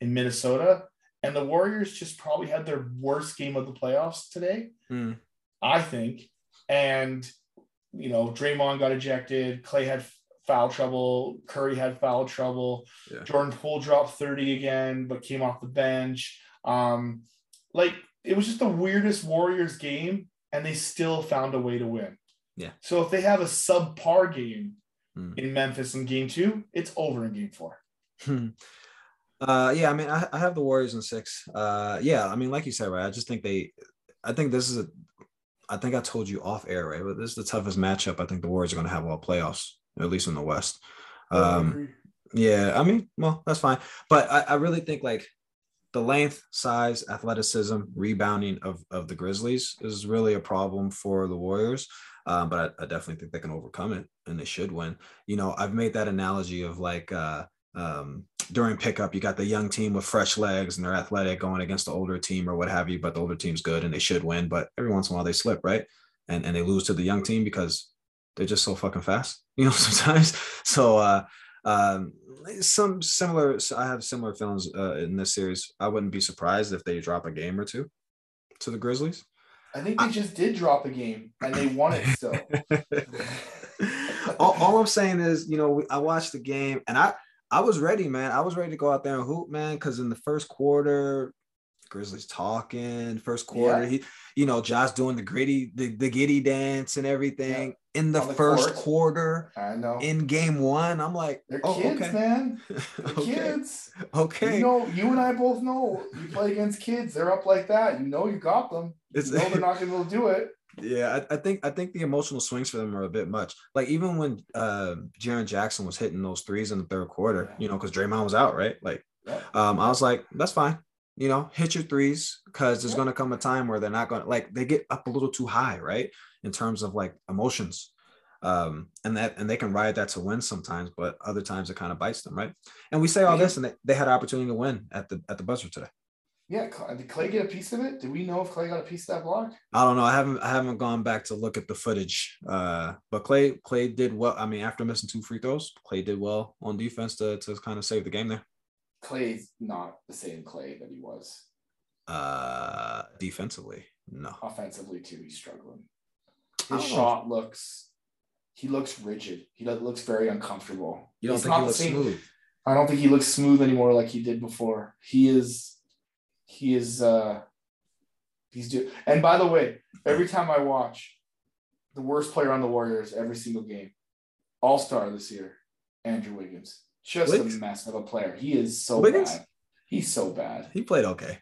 in Minnesota. And the Warriors just probably had their worst game of the playoffs today, Mm. I think. And, you know, Draymond got ejected. Clay had foul trouble. Curry had foul trouble. Yeah. Jordan Poole dropped 30 again, but came off the bench. Um, like, it was just the weirdest Warriors game, and they still found a way to win. Yeah. So if they have a subpar game Mm. in Memphis in game two, it's over in game four. Uh, yeah, I mean, I, I have the Warriors in six. Uh, yeah, I mean, like you said, right? I just think they, I think this is a, I think I told you off air, right? But this is the toughest matchup. I think the Warriors are going to have all playoffs, at least in the West. Um, yeah, I mean, well, that's fine, but I, I really think like the length, size, athleticism, rebounding of of the Grizzlies is really a problem for the Warriors. Um, but I, I definitely think they can overcome it, and they should win. You know, I've made that analogy of like. uh um, during pickup, you got the young team with fresh legs and they're athletic going against the older team or what have you, but the older team's good and they should win. But every once in a while they slip, right? And and they lose to the young team because they're just so fucking fast, you know, sometimes. So uh um some similar I have similar feelings uh, in this series. I wouldn't be surprised if they drop a game or two to the Grizzlies. I think they just did drop a game and they won it still. all, all I'm saying is, you know, I watched the game and I I was ready, man. I was ready to go out there and hoop, man, because in the first quarter, Grizzlies talking, first quarter, Yeah. he, you know, Josh doing the gritty, the, the giddy dance and everything in the the first court. quarter I know. in game one. I'm like, They're oh, kids, okay. man. They're okay. kids. Okay. You know, you and I both know you play against kids. They're up like that. You know you got them. It's- You know they're not going to be able to do it. Yeah, I, I think I think the emotional swings for them are a bit much. Like even when uh Jaren Jackson was hitting those threes in the third quarter, you know, because Draymond was out, right? Like, Yeah. um, I was like, that's fine. You know, hit your threes because there's Yeah. gonna come a time where they're not gonna like they get up a little too high, right? In terms of like emotions. Um, and that and they can ride that to win sometimes, but other times it kind of bites them, right? And we say all this, and they, they had an opportunity to win at the at the buzzer today. Yeah. Did Clay get a piece of it? Did we know if Clay got a piece of that block? I don't know. I haven't I haven't gone back to look at the footage. Uh, but Clay Clay did well. I mean, after missing two free throws, Clay did well on defense to to kind of save the game there. Clay's not the same Clay that he was Uh, defensively, no. offensively too. He's struggling. His don't know. shot looks. He looks rigid. He looks very uncomfortable. You don't He's think he looks smooth? I don't think he looks smooth anymore like he did before. He is he is uh he's do and by the way, every time I watch the worst player on the Warriors every single game, all-star this year, Andrew Wiggins. Just a mess of a player. He is so Wiggins? bad. He's so bad. He played okay.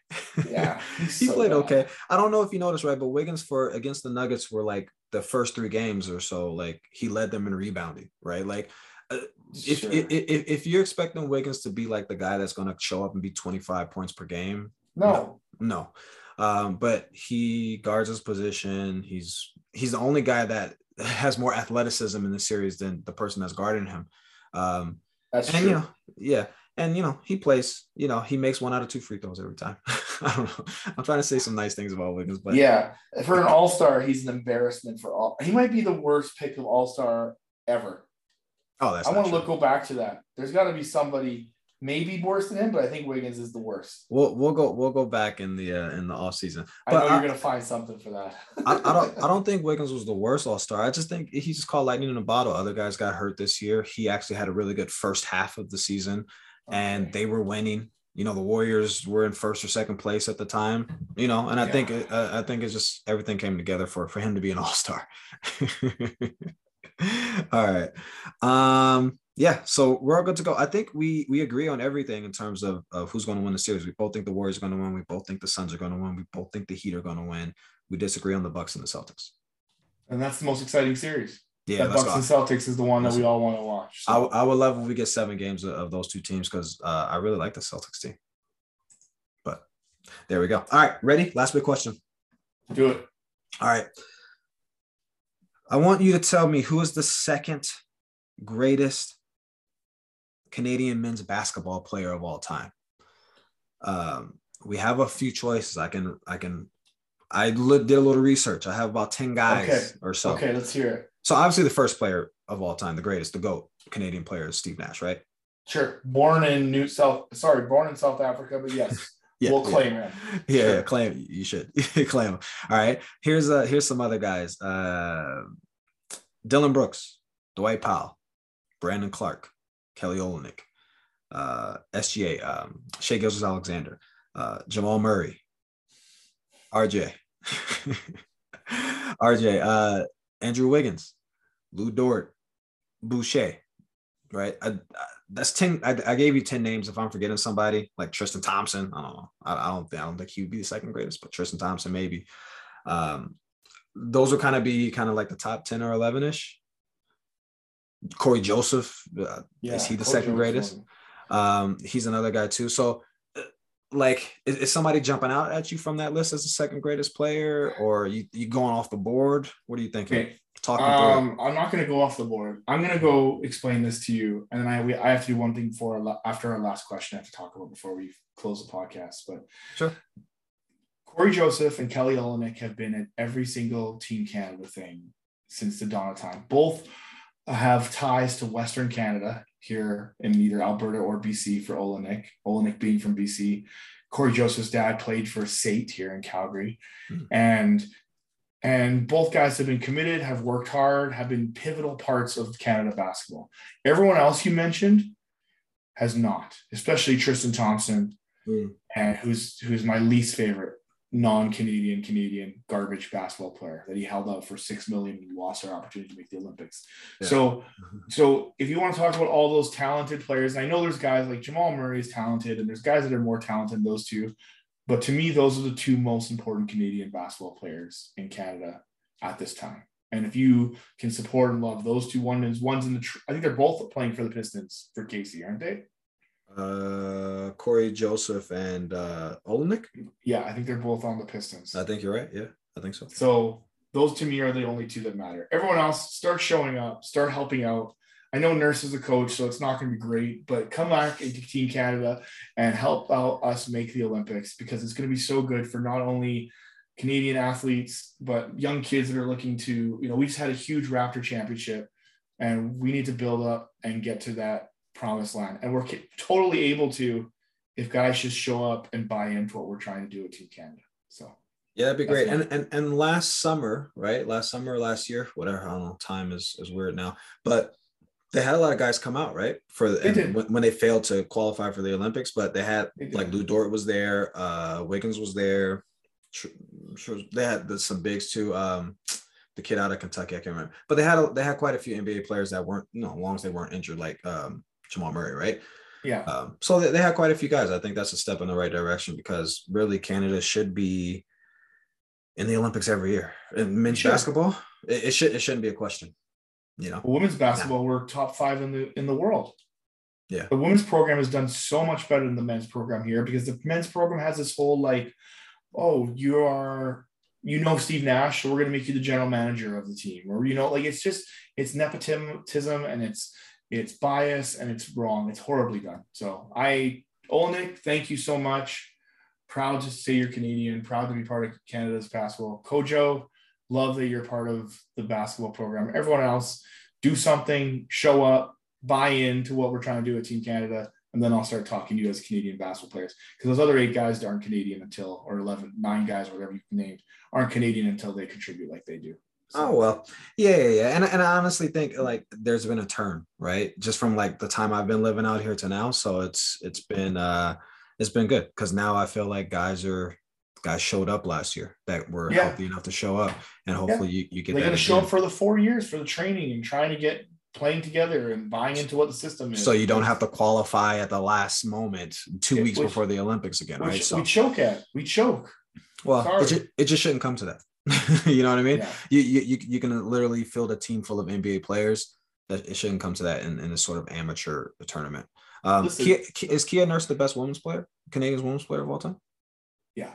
Yeah, he so played bad. okay. I don't know if you noticed right, but Wiggins for against the Nuggets were like the first three games or so, like he led them in rebounding, right? Like uh, if, Sure. if, if if you're expecting Wiggins to be like the guy that's going to show up and be 25 points per game, no, no. Um, but he guards his position. He's he's the only guy that has more athleticism in the series than the person that's guarding him. Um, that's and true. you know, yeah, and you know, he plays. You know, he makes one out of two free throws every time. I don't know. I'm trying to say some nice things about Wiggins, but yeah, for an all-star, he's an embarrassment for all. He might be the worst pick of all-star ever. oh, that's I want to look go back to that. There's got to be somebody maybe worse than him, but I think Wiggins is the worst. We'll we'll go we'll go back in the uh, in the off season. I know But you're gonna find something for that. I, I don't I don't think Wiggins was the worst All Star. I just think he just called lightning in a bottle. Other guys got hurt this year. He actually had a really good first half of the season, and they were winning. You know, the Warriors were in first or second place at the time. You know, and I think uh, I think it's just everything came together for for him to be an All Star. all right. Um. Yeah. So we're all good to go. I think we we agree on everything in terms of of who's going to win the series. We both think the Warriors are going to win. We both think the Suns are going to win. We both think the Heat are going to win. We disagree on the Bucks and the Celtics. and that's the most exciting series. Yeah, that Bucks and Celtics is the one that we all want to watch. I, I would love if we get seven games of, of those two teams because uh, I really like the Celtics team. But there we go. All right, ready? Last big question. Do it. All right. I want you to tell me who is the second greatest Canadian men's basketball player of all time. Um, we have a few choices. I can, I can, I did a little research. I have about 10 guys Okay. or so. Okay, let's hear it. So obviously the first player of all time, the greatest, the GOAT Canadian player is Steve Nash, right? Sure. Born in New South, sorry, born in South Africa, but yes, Yeah. we'll yeah. claim him. Yeah, Sure. yeah, claim you should claim him. All right. Here's uh here's some other guys. Uh Dillon Brooks, Dwight Powell, Brandon Clarke, Kelly Olynyk, uh SGA, um, Shai Gilgeous-Alexander, uh Jamal Murray, RJ, RJ, uh Andrew Wiggins, Lu Dort, Boucher, right? I, I, that's 10. I, I gave you 10 names. If I'm forgetting somebody like Tristan Thompson, I don't know. I, don't think I don't think he would be the second greatest, but Tristan Thompson maybe. Um, those will kind of be kind of like the top 10 or 11 ish. Cory Joseph, uh, Yeah. is he the Coach second greatest? Um, he's another guy too. So, uh, like, is, is somebody jumping out at you from that list as the second greatest player, or you you going off the board? What are you thinking? Okay. Talk me through. Um, I'm not going to go off the board. I'm going to go explain this to you, and then I we, I have to do one thing for our after our last question. I have to talk about before we close the podcast. But Sure. Cory Joseph and Kelly Olynyk have been at every single Team Canada thing since the dawn of time. Both have ties to Western Canada here in either Alberta or BC for Olynyk. Olynyk being from BC. Cory Joseph's dad played for Sate here in Calgary, Hmm. and and both guys have been committed, have worked hard, have been pivotal parts of Canada basketball. Everyone else you mentioned has not, especially Tristan Thompson, Hmm. and who's who's my least favorite non-Canadian Canadian garbage basketball player that he held out for six million and lost our opportunity to make the Olympics. Yeah. So mm-hmm. so if you want to talk about all those talented players, and I know there's guys like Jamal Murray is talented, and there's guys that are more talented than those two, but to me, those are the two most important Canadian basketball players in Canada at this time. And if you can support and love those two, one is one's in the. Tr- I think they're both playing for the Pistons for Casey, aren't they? Uh, Cory Joseph and uh, Olynyk. Yeah, I think they're both on the Pistons. I think you're right. Yeah, I think so. So those to me are the only two that matter. Everyone else, start showing up, start helping out. I know Nurse is a coach, so it's not going to be great, but come back into Team Canada and help out us make the Olympics because it's going to be so good for not only Canadian athletes, but young kids that are looking to, you know, we just had a huge Raptor championship and we need to build up and get to that promised land. And we're totally able to if guys just show up and buy into what we're trying to do at Team Canada. So Yeah, that'd be great. And and and last summer, right? Last summer, last year, whatever. I don't know. Time is is weird now, but they had a lot of guys come out, right? For the, They when, when they failed to qualify for the Olympics, but they had They like Lu Dort was there, uh, Wiggins was there. Sure, they had the, some bigs too. Um, the kid out of Kentucky, I can't remember, but they had a, they had quite a few NBA players that weren't, you know, as long as they weren't injured, like um, Jamal Murray, right? yeah. Um, so they, they had quite a few guys. I think that's a step in the right direction because really Canada should be in the Olympics every year. In men's Sure. basketball, it, it should it shouldn't be a question. You know, women's basketball we're top five in the in the world Yeah. the women's program has done so much better than the men's program here because the men's program has this whole like oh you are you know steve nash so we're going to make you the general manager of the team or you know like it's just it's nepotism and it's it's bias and it's wrong it's horribly done so i Olynyk, thank you so much proud to say you're canadian proud to be part of canada's basketball CoJo love that you're part of the basketball program. Everyone else, do something, show up, buy into what we're trying to do at Team Canada, and then I'll start talking to you as Canadian basketball players. Because those other eight guys aren't Canadian until, or 11, nine guys, whatever you named, aren't Canadian until they contribute like they do. So, Oh well, yeah, yeah, yeah. And, and I honestly think like there's been a turn, right? Just from like the time I've been living out here to now. So it's it's been uh it's been good because now I feel like guys are guys showed up last year that were Yeah. healthy enough to show up, and hopefully you, you get they're to show up for the four years for the training and trying to get playing together and buying into what the system is. so you don't have to qualify at the last moment, two Yeah, weeks which- before the Olympics again, right? So we choke at. We choke. well, it, it just shouldn't come to that. you know what I mean? Yeah. you, you you can literally field a team full of NBA players. That it shouldn't come to that in, in a sort of amateur tournament. Um, Listen- Kia, is Kia Nurse the best women's player, Canadian women's player of all time? Yeah.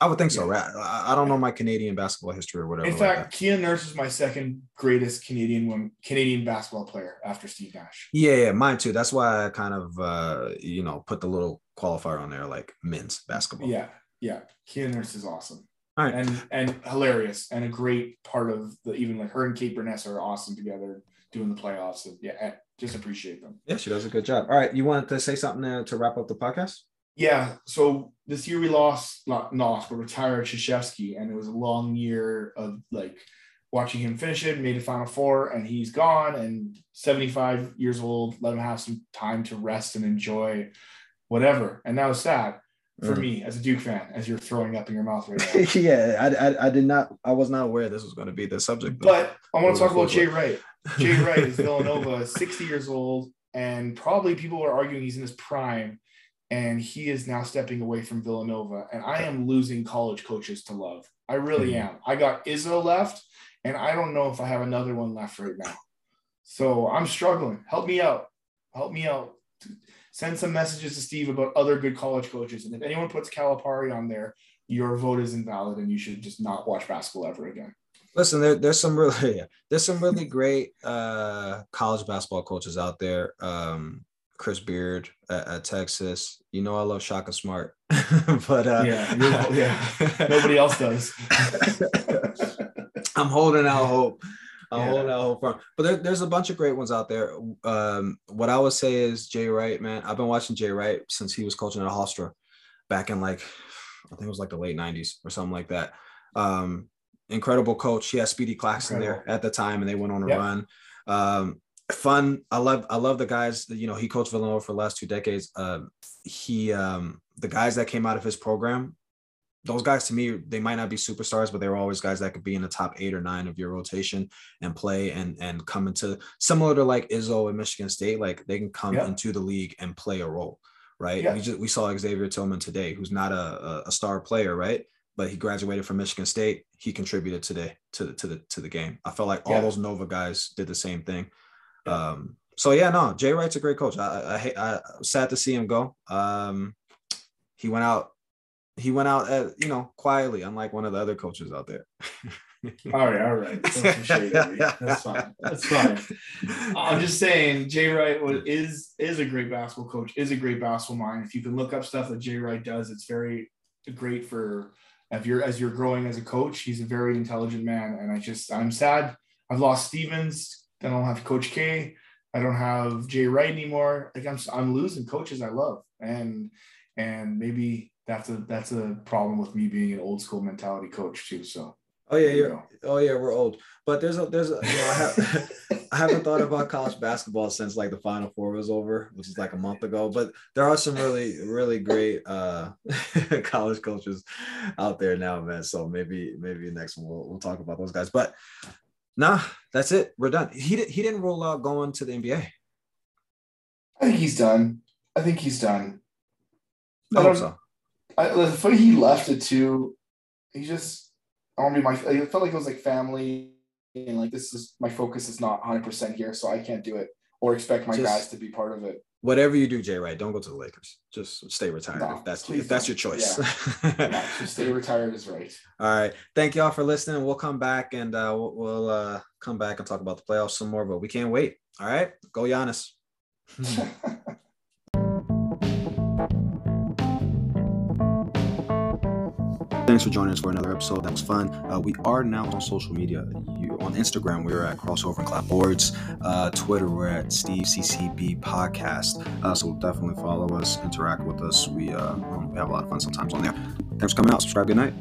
I would think so, right? I, I don't know my Canadian basketball history or whatever. In like fact, Kia Nurse is my second greatest Canadian woman, Canadian basketball player after Steve Nash. yeah, yeah, mine too. That's why I kind of, uh, you know, put the little qualifier on there, like men's basketball. Yeah, yeah. Kia Nurse is awesome. All right. And and hilarious and a great part of the even like her and Kate Beirness are awesome together doing the playoffs. And yeah, just appreciate them. Yeah, she does a good job. All right, you wanted to say something to, to wrap up the podcast? Yeah. So this year we lost, not lost, but retired Krzyzewski, and it was a long year of like watching him finish it, made a Final Four, and he's gone. And 75 years old, let him have some time to rest and enjoy whatever. And that was sad for Mm. me as a Duke fan, as you're throwing up in your mouth right now. yeah, I, I, I did not, I was not aware this was going to be the subject. But I want to talk about Jay Wright. Jay Wright is Villanova, 60 years old, and probably people are arguing he's in his prime, and he is now stepping away from Villanova. And I am losing college coaches to love. I really Mhm. am. I got Izzo left, and I don't know if I have another one left right now. So I'm struggling. Help me out. Help me out. Send some messages to Steve about other good college coaches. And if anyone puts Calipari on there, your vote is invalid, and you should just not watch basketball ever again. Listen, there, there's some really there's some really great uh, college basketball coaches out there. Um, Chris Beard at, at Texas. You know I love Shaka Smart, but uh, Yeah, yeah. Nobody else does. I'm holding out hope. I'm Yeah. hope for. But there, there's a bunch of great ones out there. Um, what I would say is Jay Wright, man. I've been watching Jay Wright since he was coaching at Hofstra back in like I think it was like the late 90s or something like that. Um, incredible coach. He had Speedy Claxton Incredible. there at the time, and they went on a Yep. run. Um, fun. I love I love the guys. that, You know, he coached Villanova for the last two decades. Um, he um, the guys that came out of his program. Those guys to me, they might not be superstars, but they were always guys that could be in the top eight or nine of your rotation and play and and come into similar to like Izzo and Michigan State. Like they can come Yeah. into the league and play a role, right? Yeah. We just we saw Xavier Tillman today, who's not a, a, star player, right? But he graduated from Michigan State. He contributed today to the to the to the game. I felt like all Yeah. those Nova guys did the same thing. Um, so yeah, no, Jay Wright's a great coach. I I, I, hate- I sad to see him go. Um, he went out. He went out, at, you know, quietly, unlike one of the other coaches out there. All right, all right. That's fine. That's fine. I'm just saying, Jay Wright was, is is a great basketball coach. Is a great basketball mind. If you can look up stuff that Jay Wright does, it's very great for if you're as you're growing as a coach. He's a very intelligent man, and I just I'm sad. I've lost Stevens. Then I don't have Coach K. I don't have Jay Wright anymore. Like I'm I'm losing coaches I love, and and maybe that's a that's a problem with me being an old school mentality coach too. So Oh yeah, you you're, go. oh yeah, we're old. But there's a there's a you know, I, have, I haven't thought about college basketball since like the Final Four was over, which is like a month ago. But there are some really really great uh college coaches out there now, man. So maybe maybe next one we'll, we'll talk about those guys. But nah, that's it. We're done. He did, he didn't roll out going to the NBA. I think he's done. I think he's done. I I hope so. I, the funny he left it too. He just, I want to be my. I felt like it was like family, and like this is my focus is not 100 percent here, so I can't do it or expect my Just- guys to be part of it. Whatever you do, Jay, right? Don't go to the Lakers. Just stay retired No, if that's if that's your choice. Yeah, just stay retired is right. All right. Thank y'all for listening. We'll come back and uh, we'll, we'll uh, come back and talk about the playoffs some more, but we can't wait. All right. Go Giannis. Thanks for joining us for another episode. That was fun. Uh, we are now on social media. You, on Instagram, we're at Crossover and Clapboards. Uh, Twitter, we're at Steve CCB Podcast. Uh, so definitely follow us, interact with us. We, uh, we have a lot of fun sometimes on there. Thanks for coming out. Subscribe. Good night.